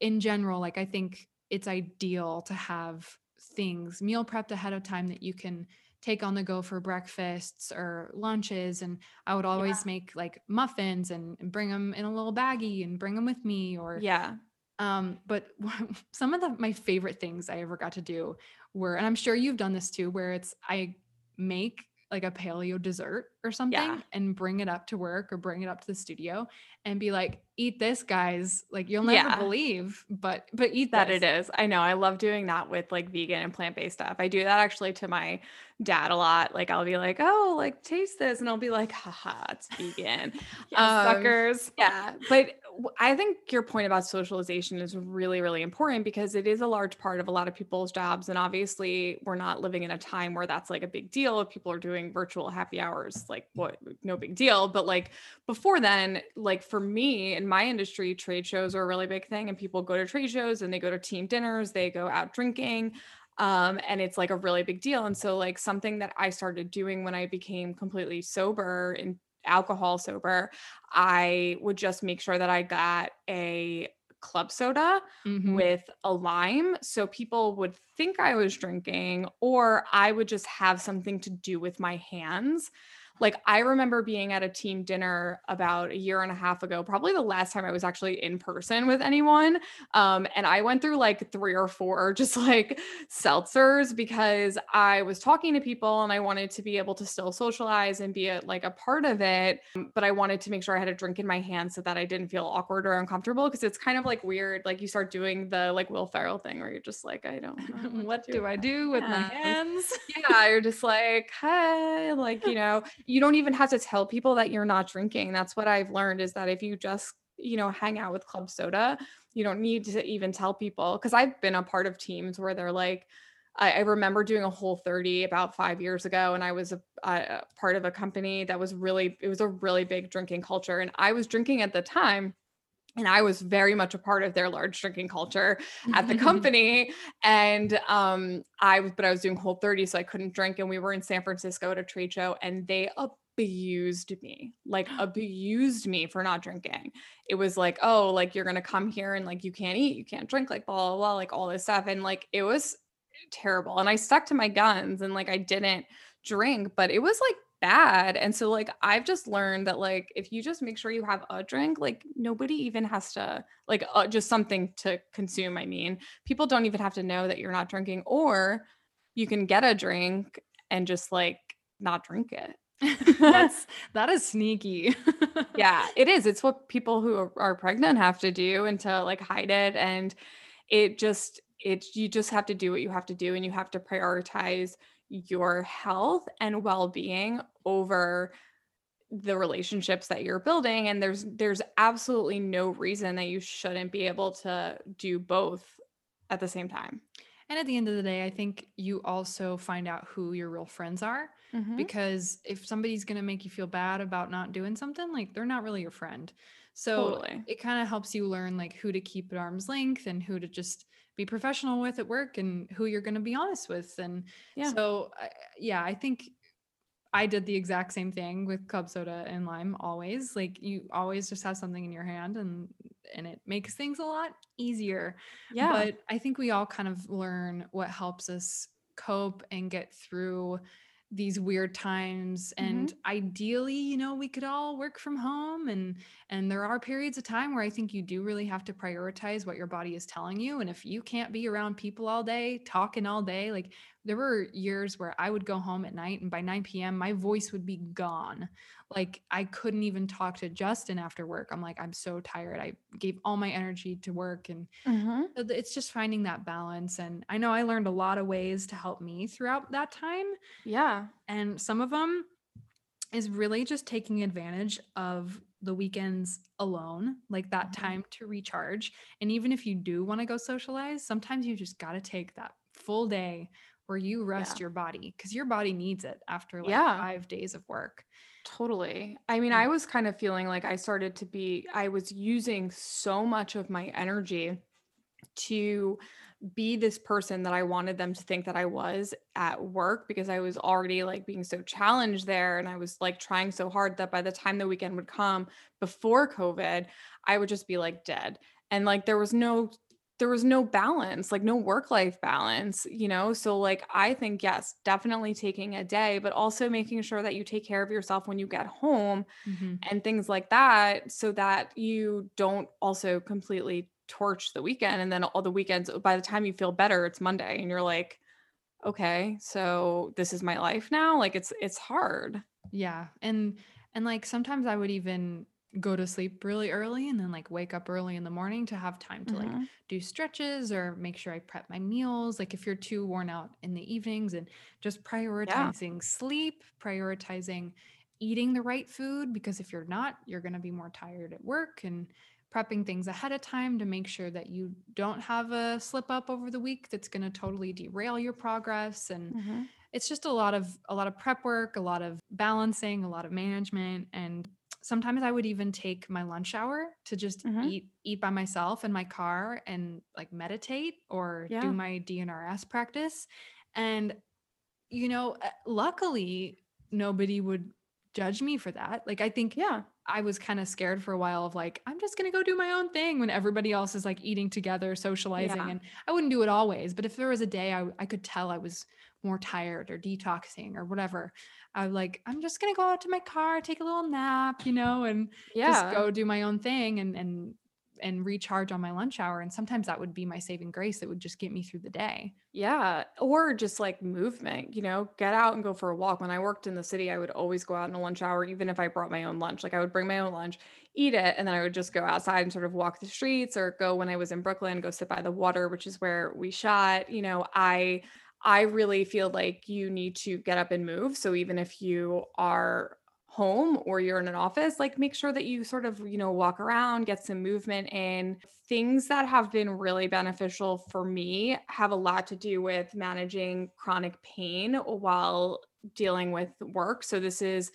in general like i think it's ideal to have things meal prepped ahead of time that you can take on the go for breakfasts or lunches and i would always make like muffins and, and bring them in a little baggie and bring them with me or yeah. Um, but some of the my favorite things I ever got to do were, and I'm sure you've done this too, where it's I make like a paleo dessert or something Yeah. and bring it up to work or bring it up to the studio and be like, eat this, guys. Like you'll never Yeah. believe, but but eat that this. it is. I know. I love doing that with like vegan and plant-based stuff. I do that actually to my dad a lot. Like I'll be like, "Oh, like taste this." And I'll be like, "Haha, it's vegan." Yes, Um, suckers. yeah, but I think your point about socialization is really, really important because it is a large part of a lot of people's jobs. And obviously, we're not living in a time where that's like a big deal. If people are doing virtual happy hours, like what, no big deal. But like before then, like for me in my industry, trade shows are a really big thing, and people go to trade shows and they go to team dinners, they go out drinking. Um, and it's like a really big deal. And so, like, something that I started doing when I became completely sober and alcohol sober, I would just make sure that I got a club soda Mhm. with a lime. So people would think I was drinking, or I would just have something to do with my hands. Like, I remember being at a team dinner about a year and a half ago, probably the last time I was actually in person with anyone. Um, and I went through like three or four just like seltzers because I was talking to people and I wanted to be able to still socialize and be a, like a part of it. Um, But I wanted to make sure I had a drink in my hand so that I didn't feel awkward or uncomfortable because it's kind of like weird. Like you start doing the like Will Ferrell thing where you're just like, I don't know. what to do I do with my hands. hands? yeah, you're just like, hi, like, you know, you don't even have to tell people that you're not drinking. That's what I've learned is that if you just, you know, hang out with club soda, you don't need to even tell people. Cause I've been a part of teams where they're like, I, I remember doing a whole 30 about five years ago, and I was a, a part of a company that was really, it was a really big drinking culture. And I was drinking at the time. And I was very much a part of their large drinking culture at the company and um i was but i was doing whole 30 so i couldn't drink and we were in san francisco at a trade show and they abused me like abused me for not drinking. It was like oh like you're gonna come here and like you can't eat you can't drink like blah blah blah like all this stuff and like it was terrible and i stuck to my guns and like i didn't drink but it was like bad and so like i've just learned that like if you just make sure you have a drink like nobody even has to like uh, just something to consume i mean. People don't even have to know that you're not drinking or you can get a drink and just like not drink it. That's that is sneaky. yeah it is. It's what people who are, are pregnant have to do and to like hide it and it just it you just have to do what you have to do and you have to prioritize your health and well-being over the relationships that you're building and there's there's absolutely no reason that you shouldn't be able to do both at the same time And at the end of the day, I think you also find out who your real friends are mm-hmm. because if somebody's going to make you feel bad about not doing something, like they're not really your friend. So Totally. it kind of helps you learn like who to keep at arm's length and who to just be professional with at work and who you're going to be honest with. And Yeah. so, yeah, I think I did the exact same thing with club soda and lime always. Like you always just have something in your hand and and it makes things a lot easier. yeah But I think we all kind of learn what helps us cope and get through these weird times and mm-hmm. ideally you know we could all work from home and and there are periods of time where i think you do really have to prioritize what your body is telling you and if you can't be around people all day talking all day like there were years where i would go home at night and by 9 p.m my voice would be gone like i couldn't even talk to justin after work i'm like i'm so tired i gave all my energy to work and Mhm. it's just finding that balance and i know i learned a lot of ways to help me throughout that time yeah and some of them is really just taking advantage of the weekends alone like that Mhm. time to recharge and even if you do want to go socialize sometimes you just got to take that full day where you rest Yeah. your body because your body needs it after like Yeah. five days of work Totally. I mean, Mm. I was kind of feeling like I started to be, I was using so much of my energy to be this person that I wanted them to think that I was at work because I was already like being so challenged there. And I was like trying so hard that by the time the weekend would come before COVID, I would just be like dead. And like there was no, there was no balance, like no work life balance, you know? So, like, I think, yes, definitely taking a day, but also making sure that you take care of yourself when you get home Mhm. and things like that so that you don't also completely torch the weekend and then all the weekends by the time you feel better it's monday and you're like okay so this is my life now like it's it's hard Yeah. And and like sometimes I would even go to sleep really early and then like wake up early in the morning to have time to like Mhm. do stretches or make sure I prep my meals. Like if you're too worn out in the evenings and just Yeah. prioritizing sleep, prioritizing eating the right food because if you're not, you're going to be more tired at work and prepping things ahead of time to make sure that you don't have a slip up over the week that's going to totally derail your progress and Mhm. it's just a lot of a lot of prep work, a lot of balancing, a lot of management and sometimes I would even take my lunch hour to just Mhm. eat eat by myself in my car and like meditate or do Yeah. my DNRS practice. And you know, uh, luckily nobody would judge me for that. Like I think Yeah. I was kind of scared for a while of like, I'm just going to go do my own thing when everybody else is like eating together, socializing. Yeah. And I wouldn't do it always. But if there was a day I, I could tell I was more tired or detoxing or whatever, I'm like, I'm just going to go out to my car, take a little nap, you know, and just Yeah. go do my own thing and, and, and recharge on my lunch hour. And sometimes that would be my saving grace that would just get me through the day. Yeah, or just like movement, you know, get out and go for a walk. When I worked in the city, I would always go out in a lunch hour, even if I brought my own lunch. Like I would bring my own lunch, eat it, and then I would just go outside and sort of walk the streets or go when I was in Brooklyn, go sit by the water, which is where we shot. You know, I I really feel like you need to get up and move. So even if you are home or you're in an office, like make sure that you sort of, you know, walk around, get some movement in. Things that have been really beneficial for me have a lot to do with managing chronic pain while dealing with work. So this is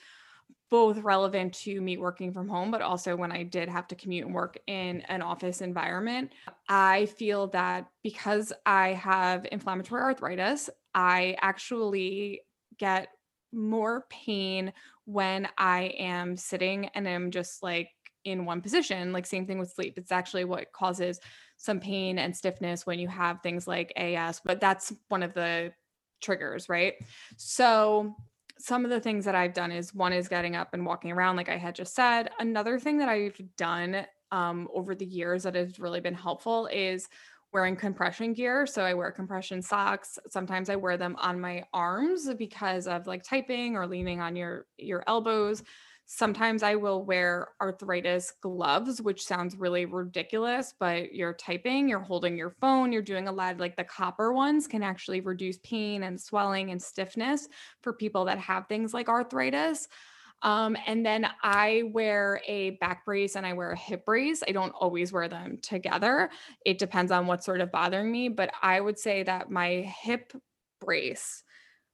both relevant to me working from home, but also when I did have to commute and work in an office environment. I feel that because I have inflammatory arthritis, I actually get more pain when I am sitting and I'm just like in one position. Like, same thing with sleep. It's actually what causes some pain and stiffness when you have things like AS, but that's one of the triggers, right? So, some of the things that I've done is one is getting up and walking around, like I had just said. Another thing that I've done um, over the years that has really been helpful is wearing compression gear. So I wear compression socks. Sometimes I wear them on my arms because of like typing or leaning on your your elbows. Sometimes I will wear arthritis gloves, which sounds really ridiculous, but you're typing, you're holding your phone, you're doing a lot like the copper ones can actually reduce pain and swelling and stiffness for people that have things like arthritis. Um, and then I wear a back brace and I wear a hip brace. I don't always wear them together. It depends on what's sort of bothering me, but I would say that my hip brace,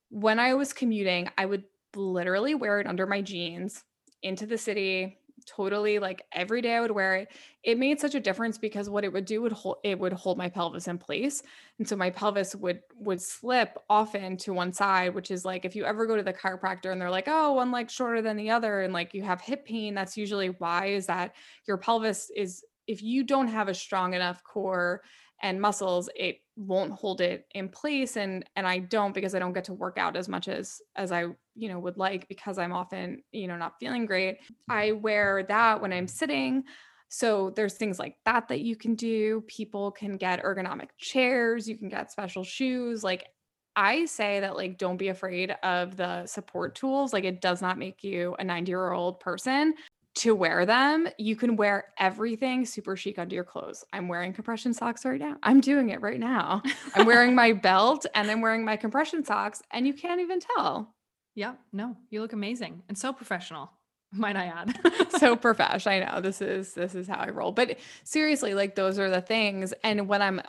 when I was commuting, I would literally wear it under my jeans into the city totally like every day I would wear it. It made such a difference because what it would do would hold it would hold my pelvis in place. And so my pelvis would would slip often to one side, which is like if you ever go to the chiropractor and they're like, "Oh, one leg shorter than the other," and like you have hip pain, that's usually why is that your pelvis is if you don't have a strong enough core and muscles, it won't hold it in place and and I don't because I don't get to work out as much as as I, you know, would like because I'm often, you know, not feeling great. I wear that when I'm sitting. So there's things like that that you can do. People can get ergonomic chairs, you can get special shoes. Like I say that like don't be afraid of the support tools. Like it does not make you a 90-year-old person to wear them. You can wear everything super chic under your clothes. I'm wearing compression socks right now. I'm doing it right now. I'm wearing my belt and I'm wearing my compression socks and you can't even tell. Yeah, no, you look amazing and so professional, might I add. so profesh. I know this is this is how I roll. But seriously, like those are the things. And when I'm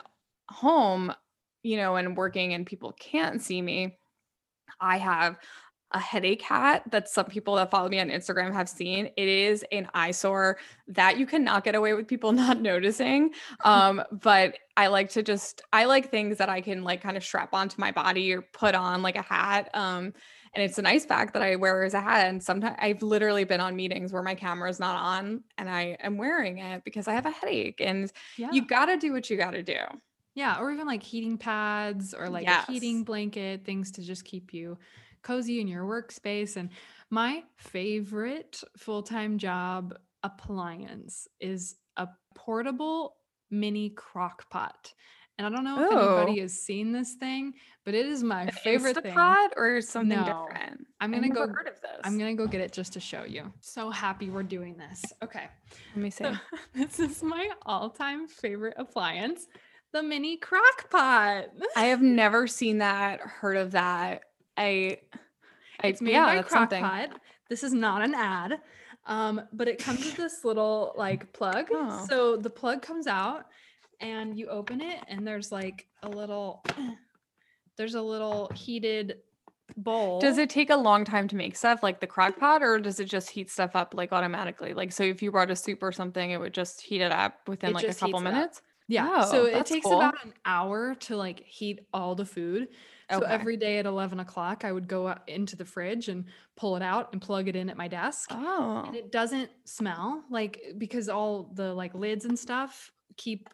home, you know, and working and people can't see me, I have a headache hat that some people that follow me on Instagram have seen. It is an eyesore that you cannot get away with people not noticing. Um, but I like to just I like things that I can like kind of strap onto my body or put on like a hat. Um, and it's an ice pack that I wear as a hat. And sometimes I've literally been on meetings where my camera is not on and I am wearing it because I have a headache. And yeah. you gotta do what you gotta do. Yeah, or even like heating pads or like a heating blanket, things to just keep you cozy in your workspace. And my favorite full time job appliance is a portable mini crock pot. And I don't know if Oh. anybody has seen this thing, but it is my favorite thing. Instapot or something No. different? I'm gonna go- Heard of this? I'm gonna go get it just to show you. So happy we're doing this. Okay. Let me see. So this is my all-time favorite appliance, the mini crock pot. I have never seen that. Heard of that? I. I It's made yeah, by. Crockpot. This is not an ad, um, but it comes with this little like plug. Oh. So the plug comes out, and you open it, and there's like a little, there's a little heated bowl. Does it take a long time to make stuff like the crock pot, or does it just heat stuff up like automatically? Like, so if you brought a soup or something, it would just heat it up within It like a couple minutes. Yeah. so Oh, it takes cool. about an hour to like heat all the food. So every day at 11 o'clock, I would go into the fridge and pull it out and plug it in at my desk. Oh, and it doesn't smell like because all the like lids and stuff keep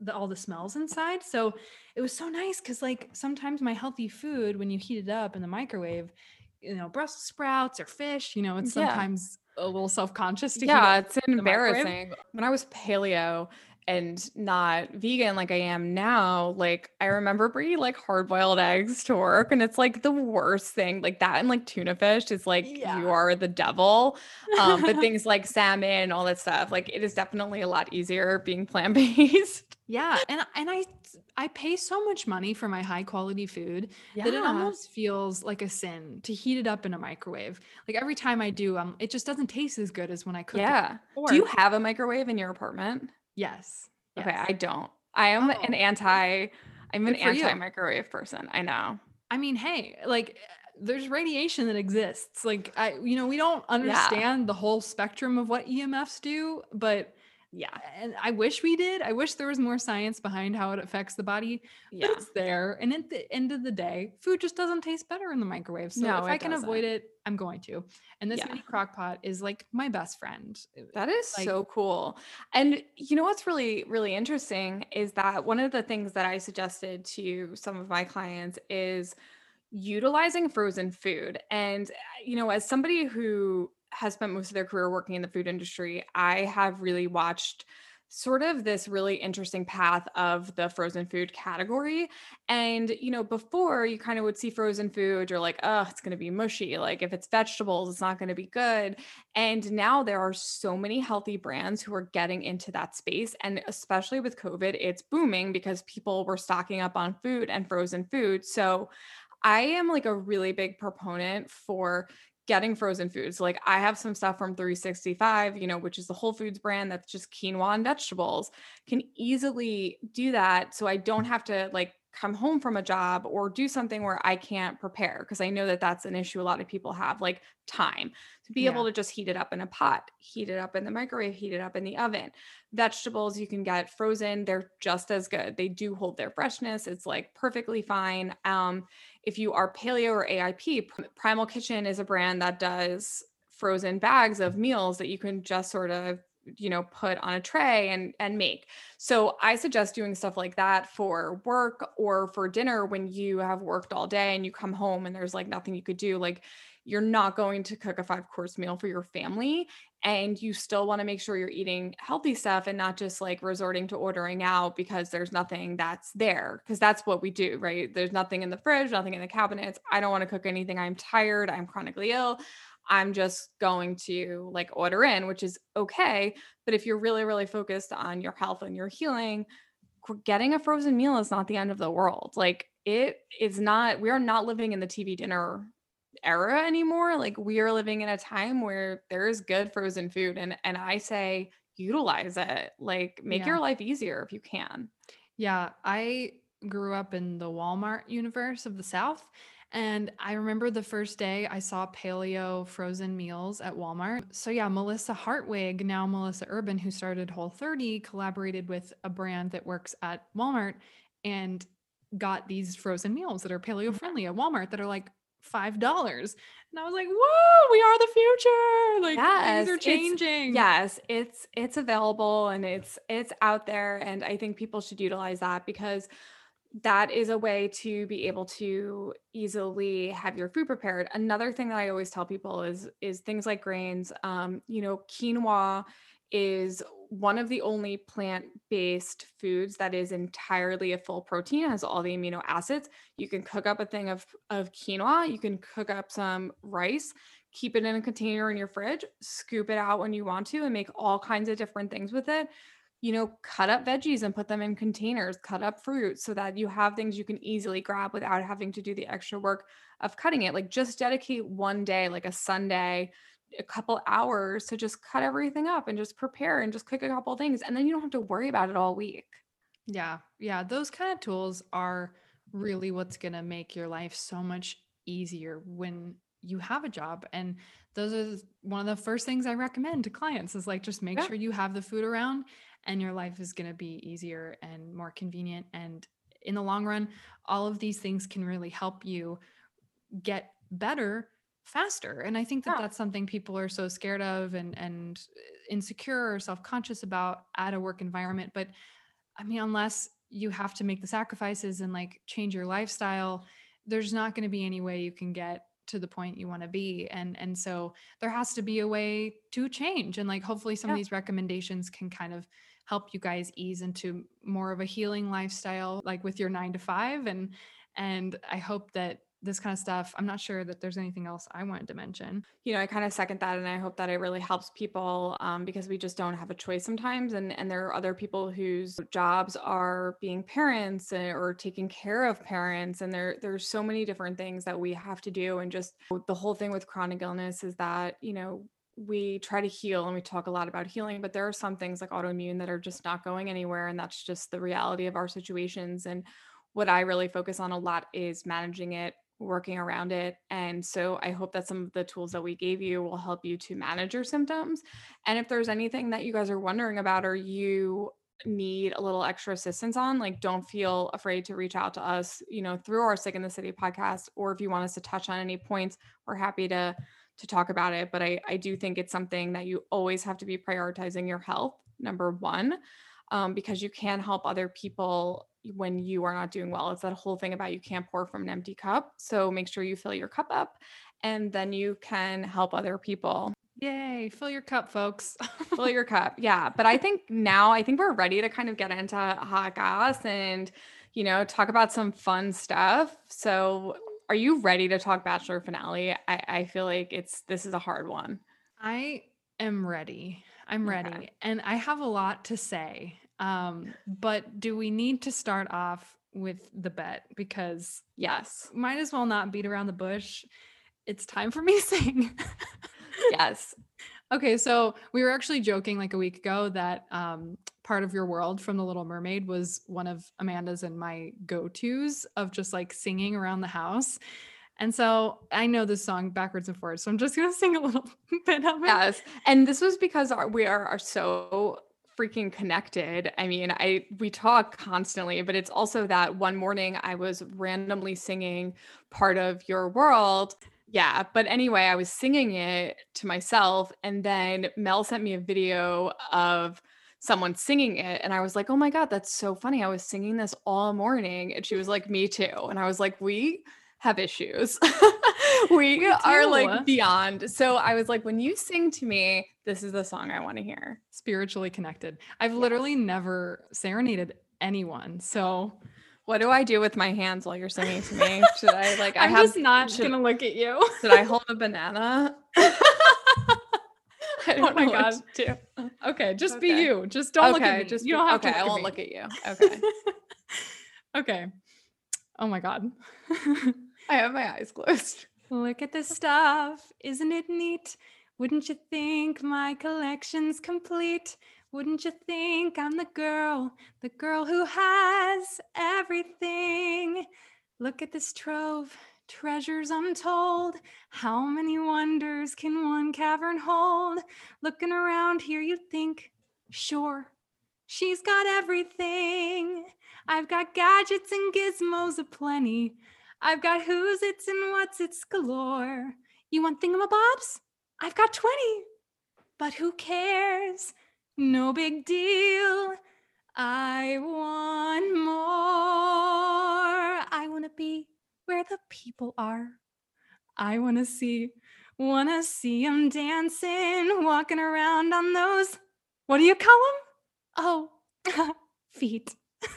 the all the smells inside so it was so nice because like sometimes my healthy food when you heat it up in the microwave you know brussels sprouts or fish you know it's Yeah. sometimes a little self-conscious yeah, it's embarrassing. When I was paleo and not vegan like I am now, like I remember bringing like hard boiled eggs to work, and it's like the worst thing. Like that and like tuna fish is like Yeah. you are the devil. Um, but things like salmon and all that stuff, like it is definitely a lot easier being plant based. yeah and and i i pay so much money for my high quality food that it almost feels like a sin to heat it up in a microwave like every time i do um it just doesn't taste as good as when i cook it yeah. Do you have a microwave in your apartment? Yes Okay, yes. I don't. I am Oh. an anti. I'm an Good you. anti microwave person. I know. I mean, hey, like eh, there's radiation that exists. Like I you know, we don't understand the whole spectrum of what EMFs do, but Yeah. and I wish we did. I wish there was more science behind how it affects the body, Yeah. but it's there. And at the end of the day, food just doesn't taste better in the microwave. So No, if I can avoid doesn't. it, I'm going to. And this Yeah. mini crock pot is like my best friend. That is Like- so cool. And you know what's really, really interesting is that one of the things that I suggested to some of my clients is utilizing frozen food. And, uh, you know, as somebody who has spent most of their career working in the food industry, I have really watched sort of this really interesting path of the frozen food category. And, you know, before you kind of would see frozen food, you're like, oh, it's going to be mushy. Like if it's vegetables, it's not going to be good. And now there are so many healthy brands who are getting into that space. And especially with COVID, it's booming because people were stocking up on food and frozen food. So I am like a really big proponent for getting frozen foods. Like I have some stuff from 365, you know, which is the Whole Foods brand that's just quinoa and vegetables. Can easily do that so I don't mm. have to like come home from a job or do something where I can't prepare because I know that that's an issue a lot of people have like time to be able to just heat it up in a pot, heat it up in the microwave, heat it up in the oven. Vegetables you can get frozen, they're just as good. They do hold their freshness. It's like perfectly fine. Um if you are paleo or AIP, Primal Kitchen is a brand that does frozen bags of meals that you can just sort of you know put on a tray and and make. So i suggest doing stuff like that for work or for dinner when you have worked all day and you come home and there's like nothing you could do like you're not going to cook a five course meal for your family and you still want to make sure you're eating healthy stuff and not just like resorting to ordering out because there's nothing that's there because that's what we do right? There's nothing in the fridge nothing in the cabinets. I don't want to cook anything. I'm tired. I'm chronically ill i'm just going to like order in which is okay but if you're really really focused on your health and your healing getting a frozen meal is not the end of the world like it is not we are not living in the tv dinner era anymore like we are living in a time where there is good frozen food and and i say utilize it like make Yeah. your life easier if you can Yeah, I grew up in the Walmart universe of the South. And I remember the first day I saw paleo frozen meals at Walmart. So, yeah, Melissa Hartwig, now Melissa Urban, who started Whole 30, collaborated with a brand that works at Walmart and got these frozen meals that are paleo friendly at Walmart that are like $5. And I was like, whoa, we are the future. Like, Yes, things are it's- changing. yes it's it's available and it's it's out there and i think people should utilize that because that is a way to be able to easily have your food prepared another thing that i always tell people is is things like grains um you know quinoa is one of the only plant-based foods that is entirely a full protein, has all the amino acids. You can cook up a thing of of quinoa, you can cook up some rice, keep it in a container in your fridge, scoop it out when you want to, and make all kinds of different things with it. You know, cut up veggies and put them in containers, cut up fruit so that you have things you can easily grab without having to do the extra work of cutting it. Like just dedicate one day, like a Sunday, a couple hours to just cut everything up and just prepare and just cook a couple things. And then you don't have to worry about it all week. Yeah. Yeah. Those kind of tools are really what's going to make your life so much easier when you have a job. And those are one of the first things I recommend to clients is like just make Yeah. sure you have the food around and your life is going to be easier and more convenient. And in the long run, all of these things can really help you get better faster. And I think that Yeah. that's something people are so scared of and and insecure or self-conscious about at a work environment. But I mean, unless you have to make the sacrifices and like change your lifestyle, there's not going to be any way you can get to the point you want to be. And and so there has to be a way to change. And like hopefully some of these recommendations can kind of help you guys ease into more of a healing lifestyle, like with your nine to five. And and I hope that this kind of stuff, I'm not sure that there's anything else I wanted to mention. you know, I kind of second that, and I hope that it really helps people um, because we just don't have a choice sometimes, and and there are other people whose jobs are being parents uh, or taking care of parents, and there there's so many different things that we have to do, and just the whole thing with chronic illness is that you know we try to heal and we talk a lot about healing, but there are some things like autoimmune that are just not going anywhere, and that's just the reality of our situations. And what I really focus on a lot is managing it working around it. And so I hope that some of the tools that we gave you will help you to manage your symptoms. And if there's anything that you guys are wondering about or you need a little extra assistance on, like don't feel afraid to reach out to us, you know, through our Sick in the City podcast, or if you want us to touch on any points, we're happy to to talk about it. But I, I do think it's something that you always have to be prioritizing your health, number one, um, because you can help other people when you are not doing well. It's that whole thing about you can't pour from an empty cup. So make sure you fill your cup up and then you can help other people. Yay, fill your cup, folks. Fill your cup. Yeah. But I think now, I think we're ready to kind of get into hot gas and, you know, talk about some fun stuff. So are you ready to talk Bachelor finale? I, I feel like it's, this is a hard one. I am ready. I'm Okay. ready. And I have a lot to say. Um, but do we need to start off with the bet? Because Yes. might as well not beat around the bush. It's time for me to sing. Yes. Okay, so we were actually joking like a week ago that um, part of your world from The Little Mermaid was one of Amanda's and my go tos of just like singing around the house. And so I know this song backwards and forwards. So I'm just to sing a little bit of it. Yes. And this was because our, we are, are so freaking connected. I mean, I we talk constantly, but it's also that one morning I was randomly singing part of your world. Yeah, but anyway, I was singing it to myself and then Mel sent me a video of someone singing it and I was like, "Oh my god, that's so funny. I was singing this all morning." And she was like, "Me too." And I was like, "We have issues. we, We are like beyond. So I was like, when you sing to me, this is the song I want to hear. Spiritually connected. I've literally never serenaded anyone. So What do I do with my hands while you're singing to me? Should I like? I I'm have. just not should, going to look at you. should I hold a banana? I Oh my God. do. okay, just be you. Just don't look at me. Just you don't have okay. to. I look won't at look at you. Okay. okay. Oh my god. I have my eyes closed. Look at this stuff. Isn't it neat? Wouldn't you think my collection's complete? Wouldn't you think I'm the girl, the girl who has everything? Look at this trove, treasures untold. How many wonders can one cavern hold? Looking around here, you'd think, sure, she's got everything. I've got gadgets and gizmos aplenty. I've got who's it's and what's it's galore. You want thingamabobs? I've got 20. But who cares? No big deal. I want more. I want to be where the people are. I want to see, want to see them dancing, walking around on those What do you call them? Oh, feet.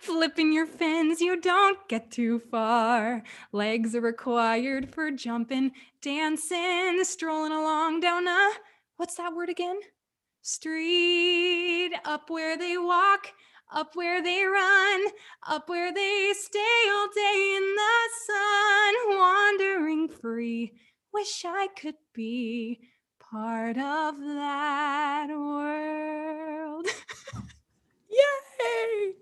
Flipping your fins, you don't get too far. Legs are required for jumping, dancing, strolling along down a what's that word again? Street, up where they walk, up where they run, up where they stay all day in the sun, wandering free. Wish I could be part of that world. Yay!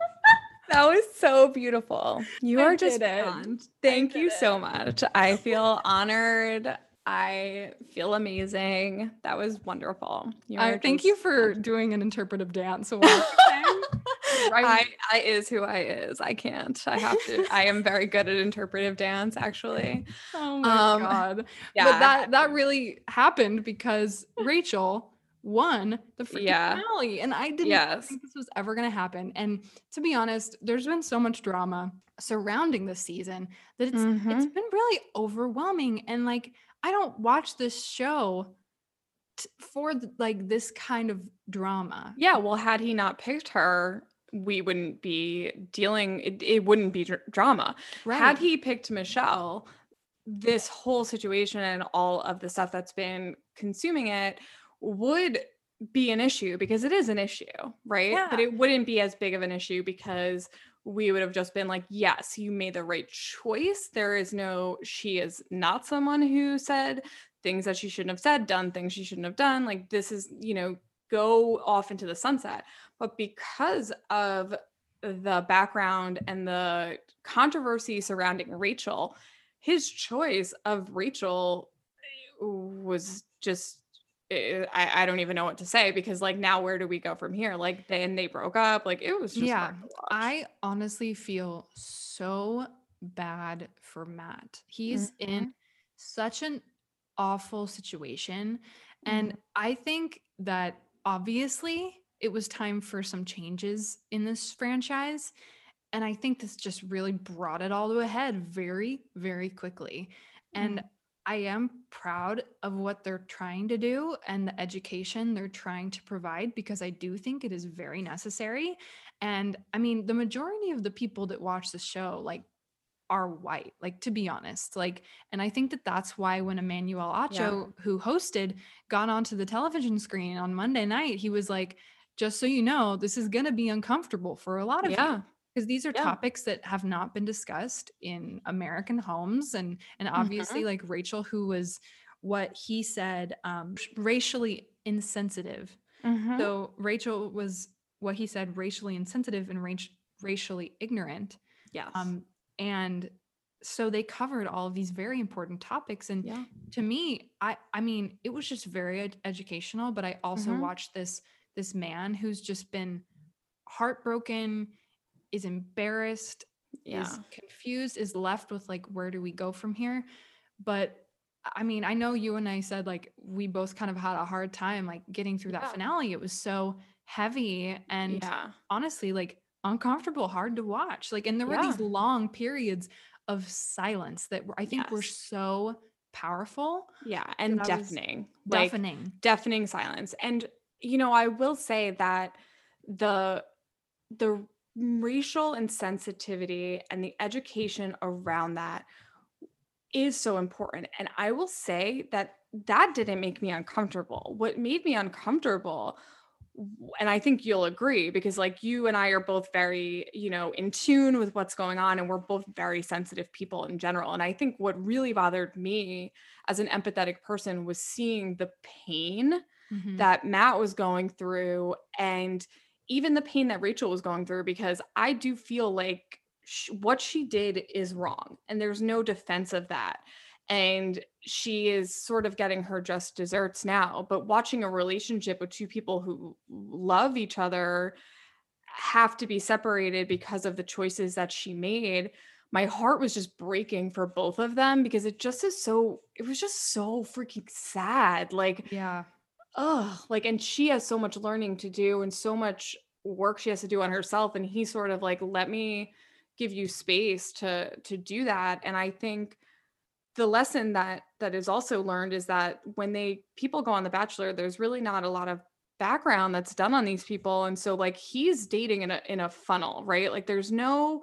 that was so beautiful. You I are just did it. beyond. Thank you did so much. I feel honored. I feel amazing. That was wonderful. You I thank you for doing an interpretive dance while you. I, Right. I is who I is. I can't. I have to. I am very good at interpretive dance, actually. Oh my Um, god. Yeah, but that that really happened because Rachael won the freaking Yeah. finale and I didn't Yes. think this was ever going to happen. And to be honest, there's been so much drama surrounding this season that it's it's Mhm. been really overwhelming and like I don't watch this show t- for th- like this kind of drama. Yeah. Well, had he not picked her, we wouldn't be dealing. It, it wouldn't be dr- drama. Right. Had he picked Michelle, this whole situation and all of the stuff that's been consuming it would be an issue because it is an issue, right? Yeah. But it wouldn't be as big of an issue because we would have just been like, yes, you made the right choice. There is no, she is not someone who said things that she shouldn't have said, done things she shouldn't have done. Like, this is, you know, go off into the sunset. But because of the background and the controversy surrounding Rachael, his choice of Rachael eh, was just eh, I, I don't even know what to say because like now where do we go from here? Like then they broke up. Like it was just Yeah, hard to watch. I honestly feel so bad for Matt. He's in mm-hmm. such an awful situation. And mm-hmm. I think that obviously it was time for some changes in this franchise. And I think this just really brought it all to a head very, very quickly. And mm-hmm. I am proud of what they're trying to do and the education they're trying to provide because I do think it is very necessary. And I mean, the majority of the people that watch the show, like, are white, like, to be honest. Like, and I think that that's why when Emmanuel Acho, who hosted, got onto the television screen on Monday night, he was like, just so you know, this is going to be uncomfortable for a lot of you yeah. Because these are Yeah. topics that have not been discussed in American homes and and obviously Mm-hmm. like Rachael who was what he said um racially insensitive. Mhm. So Rachael was what he said racially insensitive and rac- racially ignorant. yes. Um and so they covered all of these very important topics and yeah. to me i i mean it was just very ed- educational but i also Mhm. watched this this man who's just been heartbroken is embarrassed Yeah. is confused is left with like where do we go from here but i mean i know you and i said like we both kind of had a hard time like getting through that finale it was so heavy and yeah. honestly like uncomfortable hard to watch like and there were these long periods of silence that were, i think were so powerful Yeah. And deafening. Like deafening deafening silence. And you know, I will say that the the racial insensitivity and the education around that is so important. And I will say that that didn't make me uncomfortable. What made me uncomfortable and I think you'll agree because like you and I are both very, you know, in tune with what's going on and we're both very sensitive people in general. And I think what really bothered me as an empathetic person was seeing the pain Mhm. that Matt was going through and even the pain that Rachael was going through because I do feel like sh- what she did is wrong and there's no defense of that. And she is sort of getting her just desserts now. But watching a relationship with two people who love each other have to be separated because of the choices that she made my heart was just breaking for both of them because it just is so it was just so freaking sad like yeah oh like and she has so much learning to do and so much work she has to do on herself and he sort of like let me give you space to to do that and i think the lesson that that is also learned is that when they people go on the bachelor there's really not a lot of background that's done on these people and so like he's dating in a in a funnel right? Like there's no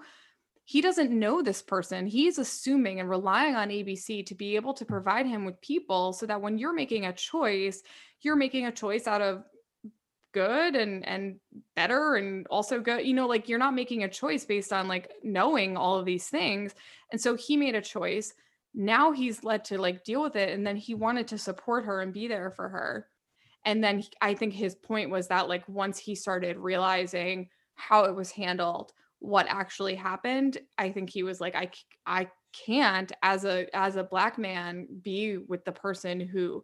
he doesn't know this person. He's assuming and relying on abc to be able to provide him with people so that when you're making a choice you're making a choice out of good and and better and also good you know like you're not making a choice based on like knowing all of these things. And so he made a choice. Now he's led to like deal with it and then he wanted to support her and be there for her. And then i think his point was that like once he started realizing how it was handled what actually happened i think he was like i i can't as a as a black man be with the person who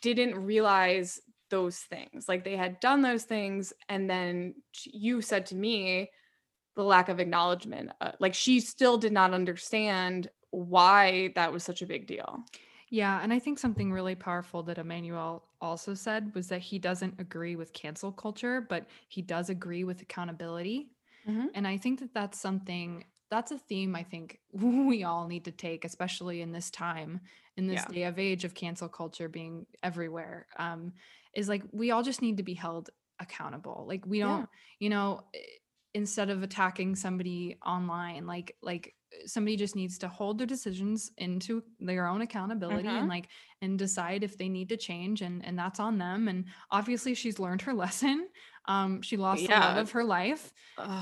didn't realize those things like they had done those things and then you said to me the lack of acknowledgement uh, like she still did not understand why that was such a big deal yeah, and I think something really powerful that Emmanuel also said was that he doesn't agree with cancel culture, but he does agree with accountability. Mhm. And I think that that's something that's a theme I think we all need to take, especially in this time, in this Yeah. day of age of cancel culture being everywhere. Um, is like we all just need to be held accountable. Like we don't, you know, instead of attacking somebody online, like like somebody just needs to hold their decisions into their own accountability Mhm. and like and decide if they need to change and and that's on them and obviously she's learned her lesson um she lost the love of her life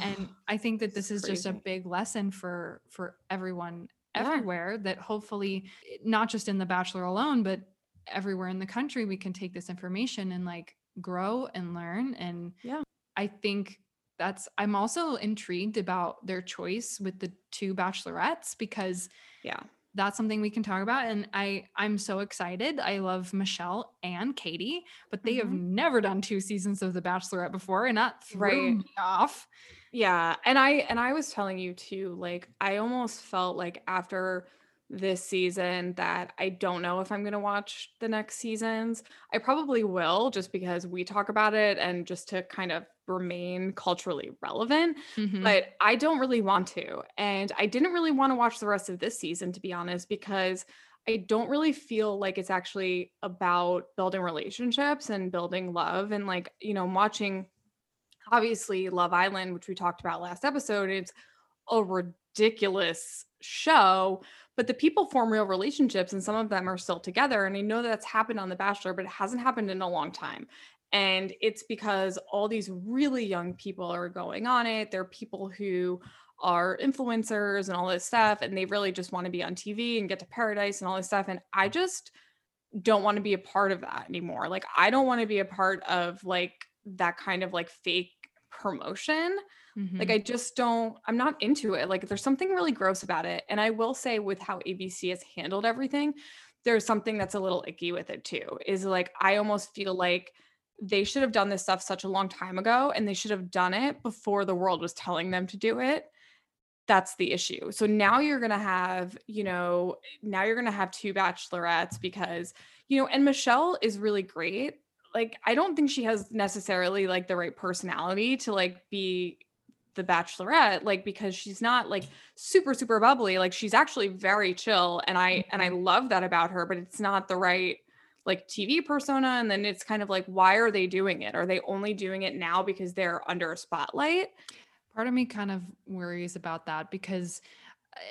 and i think that this is just a big lesson for for everyone Yeah. everywhere that hopefully eh, not just in the bachelor alone but everywhere in the country we can take this information and like grow and learn and Yeah. i think that's i'm also intrigued about their choice with the two bachelorettes because yeah that's something we can talk about and i i'm so excited i love michelle and katie but they have Mhm. never done two seasons of the bachelorette before and that threw Right. me off Yeah, and I and I was telling you too, like I almost felt like after this season that I don't know if I'm going to watch the next seasons. I probably will just because we talk about it and just to kind of remain culturally relevant, Mhm. but I don't really want to. And I didn't really want to watch the rest of this season to be honest because I don't really feel like it's actually about building relationships and building love and like, you know, I'm watching obviously Love Island, which we talked about last episode, it's a ridiculous show, but the people form real relationships and some of them are still together. And I know that's happened on The Bachelor, but it hasn't happened in a long time. And it's because all these really young people are going on it. They're people who are influencers and all this stuff, and they really just want to be on TV and get to paradise and all this stuff. And I just don't want to be a part of that anymore. Like, I don't want to be a part of like that kind of like fake promotion. Like Mhm. I just don't I'm not into it. Like there's something really gross about it. And I will say with how ABC has handled everything, there's something that's a little icky with it too. Is like I almost feel like they should have done this stuff such a long time ago and they should have done it before the world was telling them to do it. That's the issue. So now you're going to have, you know, now you're going to have two bachelorettes because, you know, and Michelle is really great. Like I don't think she has necessarily like the right personality to like be the bachelorette like because she's not like super super bubbly like she's actually very chill and i and i mm-hmm. love that about her but it's not the right like tv persona and then it's kind of like why are they doing it are they only doing it now because they're under a spotlight part of me kind of worries about that because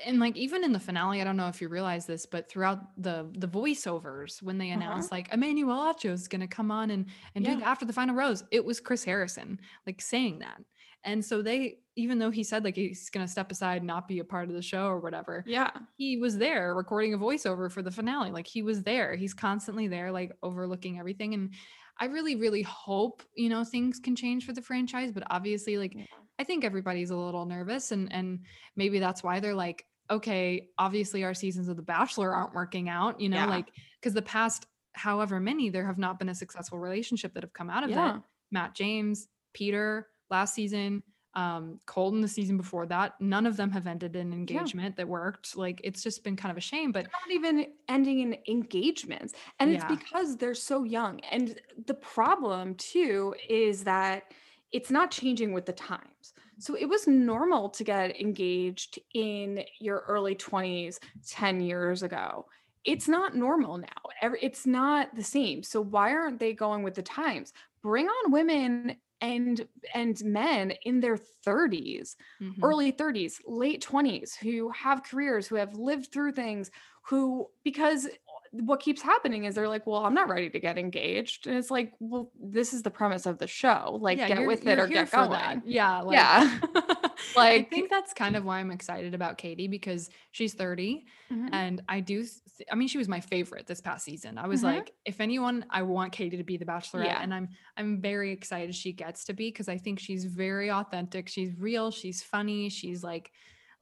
and like even in the finale i don't know if you realize this but throughout the the voiceovers when they Uh-huh. announced like emmanuel acho is going to come on and and do Yeah. the after the final rose it was chris harrison like saying that and so they even though he said like he's going to step aside not be a part of the show or whatever yeah he was there recording a voiceover for the finale. Like he was there. He's constantly there, like overlooking everything. And I really, really hope, you know, things can change for the franchise. But obviously, like Yeah. I think everybody's a little nervous and and maybe that's why they're like, okay, obviously our seasons of The Bachelor aren't working out, you know, Yeah. like because the past however many there have not been a successful relationship that have come out of that. Matt James, Peter last season, um, Colton the season before that. None of them have ended in engagement that worked. Like it's just been kind of a shame. But not even ending in engagements and it's because they're so young and the problem too is that it's not changing with the times so it was normal to get engaged in your early 20s 10 years ago it's not normal now. Every, it's not the same. So why aren't they going with the times? Bring on women and and men in their 30s, Mhm. early 30s, late 20s who have careers, who have lived through things, who because what keeps happening is they're like, "Well, I'm not ready to get engaged." And it's like, "Well, this is the premise of the show. Like Yeah, get with it or get going." that. Yeah, like, Yeah. I think that's kind of why I'm excited about Katie because she's 30 Mhm. and I do th- I mean she was my favorite this past season. I was Mhm. like if anyone I want Katie to be the bachelorette Yeah. and I'm I'm very excited she gets to be because I think she's very authentic. She's real, she's funny, she's like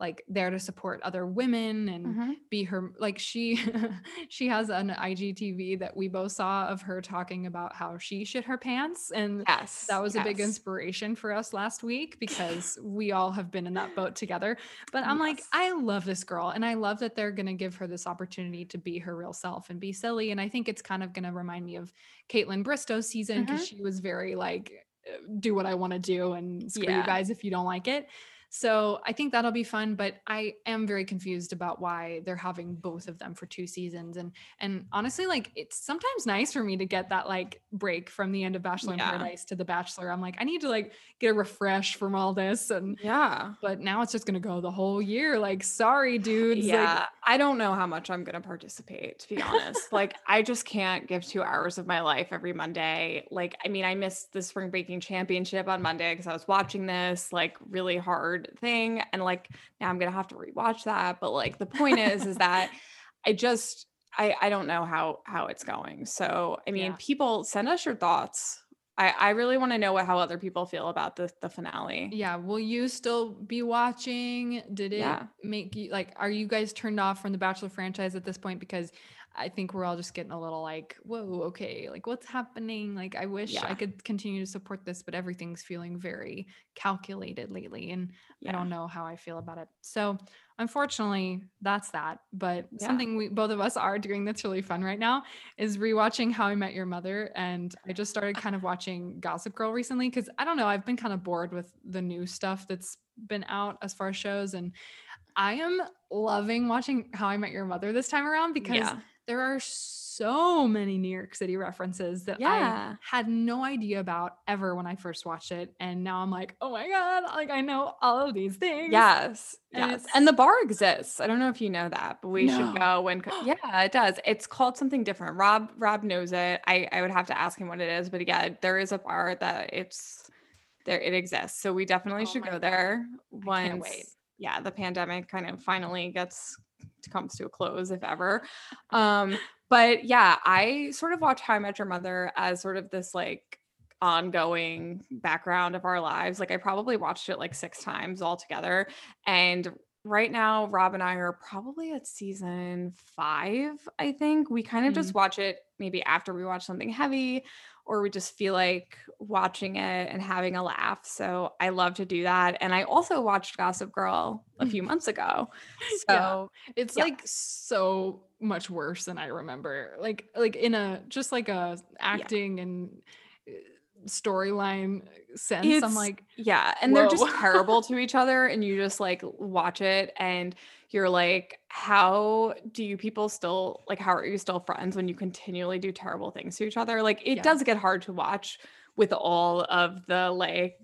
like there to support other women and Mhm. be her like she she has an IGTV that we both saw of her talking about how she shit her pants and Yes. that was a big inspiration for us last week because we all have been in that boat together. But I'm like, I love this girl and I love that they're going to give her this opportunity to be her real self and be silly. And I think it's kind of going to remind me of Kaitlyn Bristowe's season because she was very like, do what I want to do and screw you guys if you don't like it. So I think that'll be fun, but I am very confused about why they're having both of them for two seasons. And and honestly, like it's sometimes nice for me to get that like break from the end of Bachelor Yeah. in Paradise to The Bachelor. I'm like, I need to like get a refresh from all this. And Yeah. but now it's just gonna go the whole year. Like, sorry, dudes. Yeah, Like, I don't know how much I'm going to participate, to be honest. like, I just can't give two hours of my life every Monday. Like, I mean, I missed the spring baking championship on Monday because I was watching this like really hard thing. And like, now I'm to have to rewatch that. But like, the point is, is that I just, I, I don't know how, how it's going. So, I mean, Yeah. people send us your thoughts. I, I really want to know what, how other people feel about the, the finale. yeah, will you still be watching? Did it Yeah. make you like are you guys turned off from the Bachelor franchise at this point? Because I think we're all just getting a little like, whoa, okay, like what's happening? Like I wish I could continue to support this, but everything's feeling very calculated lately. And I don't know how I feel about it. So unfortunately, that's that. But Yeah. something we both of us are doing that's really fun right now is rewatching How I Met Your Mother. And I just started kind of watching Gossip Girl recently because I don't know, I've been kind of bored with the new stuff that's been out as far as shows. And I am loving watching How I Met Your Mother this time around because Yeah. There are so many New York City references that Yeah. I had no idea about ever when I first watched it. And now I'm like, oh my God, like I know all of these things. Yes. And Yes. And the bar exists. I don't know if you know that, but we No. should go when yeah, it does. It's called something different. Rob Rob knows it. I I would have to ask him what it is, but yeah, there is a bar that it's there it exists. So we definitely Oh should go God. there once wait. yeah, the pandemic kind of finally gets comes to a close if ever. Um but yeah, I sort of watch How I Met Your Mother as sort of this like ongoing background of our lives. Like I probably watched it like six times altogether. And right now, Rob and I are probably at season five, I think. We kind of just watch it maybe after we watch something heavy or we just feel like watching it and having a laugh. So I love to do that. And I also watched Gossip Girl a few months ago. Yeah. So It's Yeah. like so much worse than I remember. Like like in a just like a acting and uh, storyline uh, sense. I'm like, Yeah, and they're just terrible to each other and you just like watch it and you're like how do you people still like how are you still friends when you continually do terrible things to each other? Like it Yeah. does get hard to watch with all of the like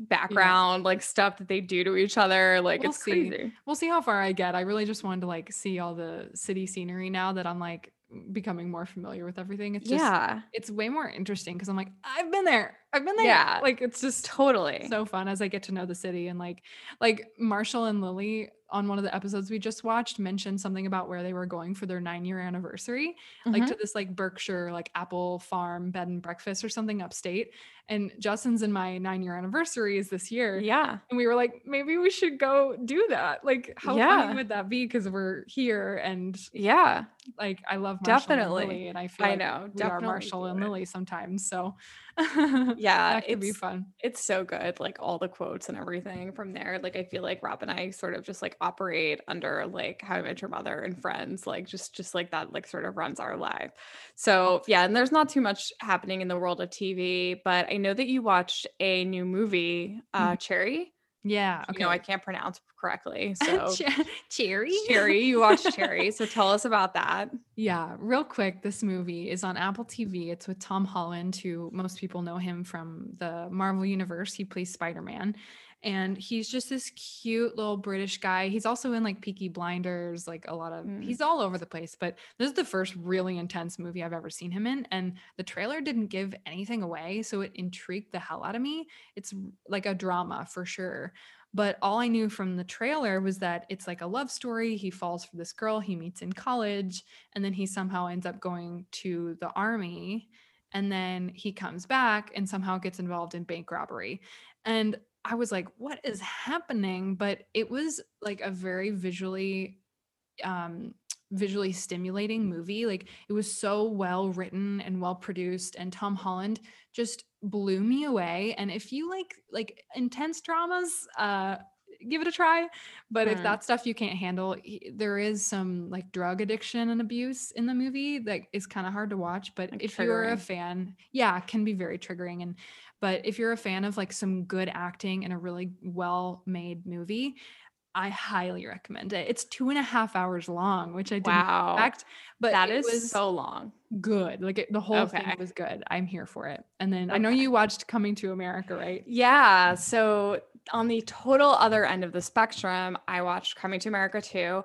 background like stuff that they do to each other like We'll it's see. crazy. we'll see how far I get. I really just wanted to like see all the city scenery now that I'm like becoming more familiar with everything. It's just yeah, it's way more interesting because I'm like, I've been there. I've been there. Yeah. Like it's just totally. so fun as I get to know the city and like like Marshall and Lily on one of the episodes we just watched mentioned something about where they were going for their nine year anniversary, like Mhm. to this like Berkshire like apple farm bed and breakfast or something upstate. And Justin's and my nine year anniversary is this year. yeah. And we were like, maybe we should go do that. Like, how Yeah. funny would that be? Because we're here and Yeah. like I love Marshall Definitely. and Lily, and I feel I like know. we are Marshall and. Lily sometimes. So Yeah, it'd be fun. it's so good like all the quotes and everything from there like i feel like rob and i sort of just like operate under like how i met your mother and friends like just just like that like sort of runs our life. So yeah and there's not too much happening in the world of tv but i know that you watched a new movie uh cherry Yeah. Okay. You know, I can't pronounce correctly. So Cherry. Cherry. You watched Cherry. So tell us about that. Yeah, real quick. This movie is on Apple TV. It's with Tom Holland, who most people know him from the Marvel Universe. He plays Spider-Man and he's just this cute little British guy. He's also in like Peaky Blinders, like a lot of mm. he's all over the place. But this is the first really intense movie I've ever seen him in, and the trailer didn't give anything away, so it intrigued the hell out of me. It's like a drama for sure. But all I knew from the trailer was that it's like a love story. He falls for this girl he meets in college, and then he somehow ends up going to the army. And then he comes back and somehow gets involved in bank robbery. And I was like, what is happening? But it was like a very visually um visually stimulating movie. Like it was so well written and well produced and Tom Holland just blew me away. And if you like like intense dramas, uh give it a try. But mm. if that stuff you can't handle, there is some like drug addiction and abuse in the movie that is kind of hard to watch. But like if triggering. you're a fan, yeah, can be very triggering. And but if you're a fan of like some good acting in a really well made movie, I highly recommend it. It's two and a half hours long, which I didn't wow. expect, but that is so long. Good. Like it, the whole okay. thing was good. I'm here for it. And then okay. I know you watched Coming to America, right? Yeah. So on the total other end of the spectrum, I watched Coming to America too.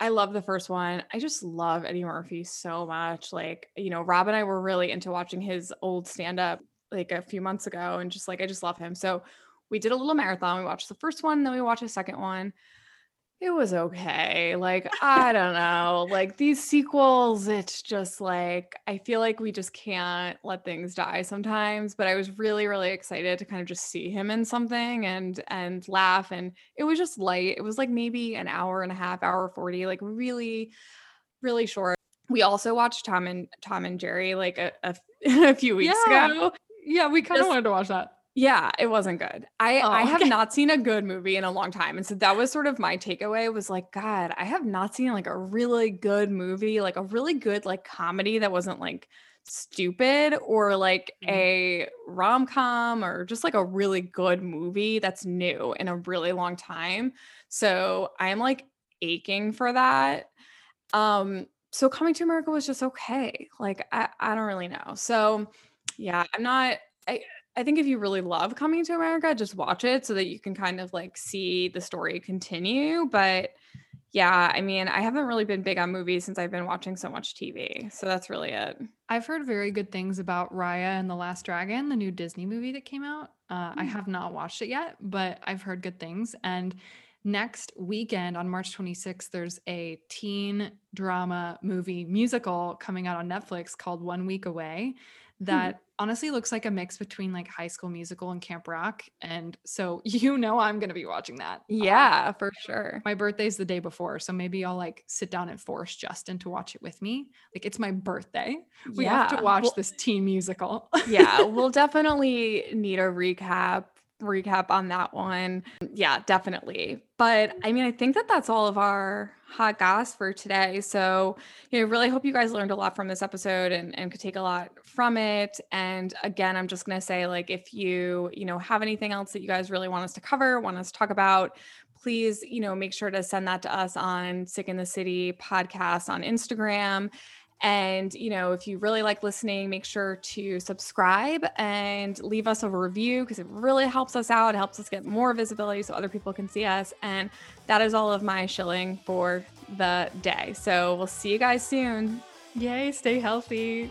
I love the first one. I just love Eddie Murphy so much. Like, you know, Rob and I were really into watching his old stand up like a few months ago and just like I just love him. So we did a little marathon. We watched the first one, then we watched the second one. It was okay. Like, I don't know. Like these sequels, it's just like I feel like we just can't let things die sometimes. But I was really, really excited to kind of just see him in something and and laugh. And it was just light. It was like maybe an hour and a half, hour 40, like really, really short. We also watched Tom and Tom and Jerry like a, a, a few weeks yeah. ago. Yeah, we kind of wanted to watch that. Yeah, it wasn't good. I oh, I have okay. not seen a good movie in a long time. And so that was sort of my takeaway was like god, I have not seen like a really good movie, like a really good like comedy that wasn't like stupid or like mm-hmm. a rom-com or just like a really good movie that's new in a really long time. So I'm like aching for that. Um so coming to America was just okay. Like I I don't really know. So yeah, I'm not I I think if you really love coming to America, just watch it so that you can kind of like see the story continue. But yeah, I mean, I haven't really been big on movies since I've been watching so much TV. So that's really it. I've heard very good things about Raya and the Last Dragon, the new Disney movie that came out. Uh, I hmm. have not watched it yet, but I've heard good things. And next weekend on March 26th, there's a teen drama movie musical coming out on Netflix called One Week Away. That hmm. honestly looks like a mix between like High School Musical and Camp Rock. And so you know I'm gonna be watching that. Yeah, um, for sure. My birthday's the day before, so maybe I'll like sit down and force Justin to watch it with me. Like it's my birthday. We yeah. have to watch well, this teen musical. yeah, we'll definitely need a recap recap on that one. Yeah, definitely. But I mean, I think that that's all of our hot goss for today. So, you know, really hope you guys learned a lot from this episode and, and could take a lot from it. And again, I'm just going to say, like, if you, you know, have anything else that you guys really want us to cover, want us to talk about, please, you know, make sure to send that to us on Sick in the City podcast on Instagram. And, you know, if you really like listening, make sure to subscribe and leave us a review because it really helps us out. It helps us get more visibility so other people can see us. And that is all of my shilling for the day. So we'll see you guys soon. Yay, stay healthy.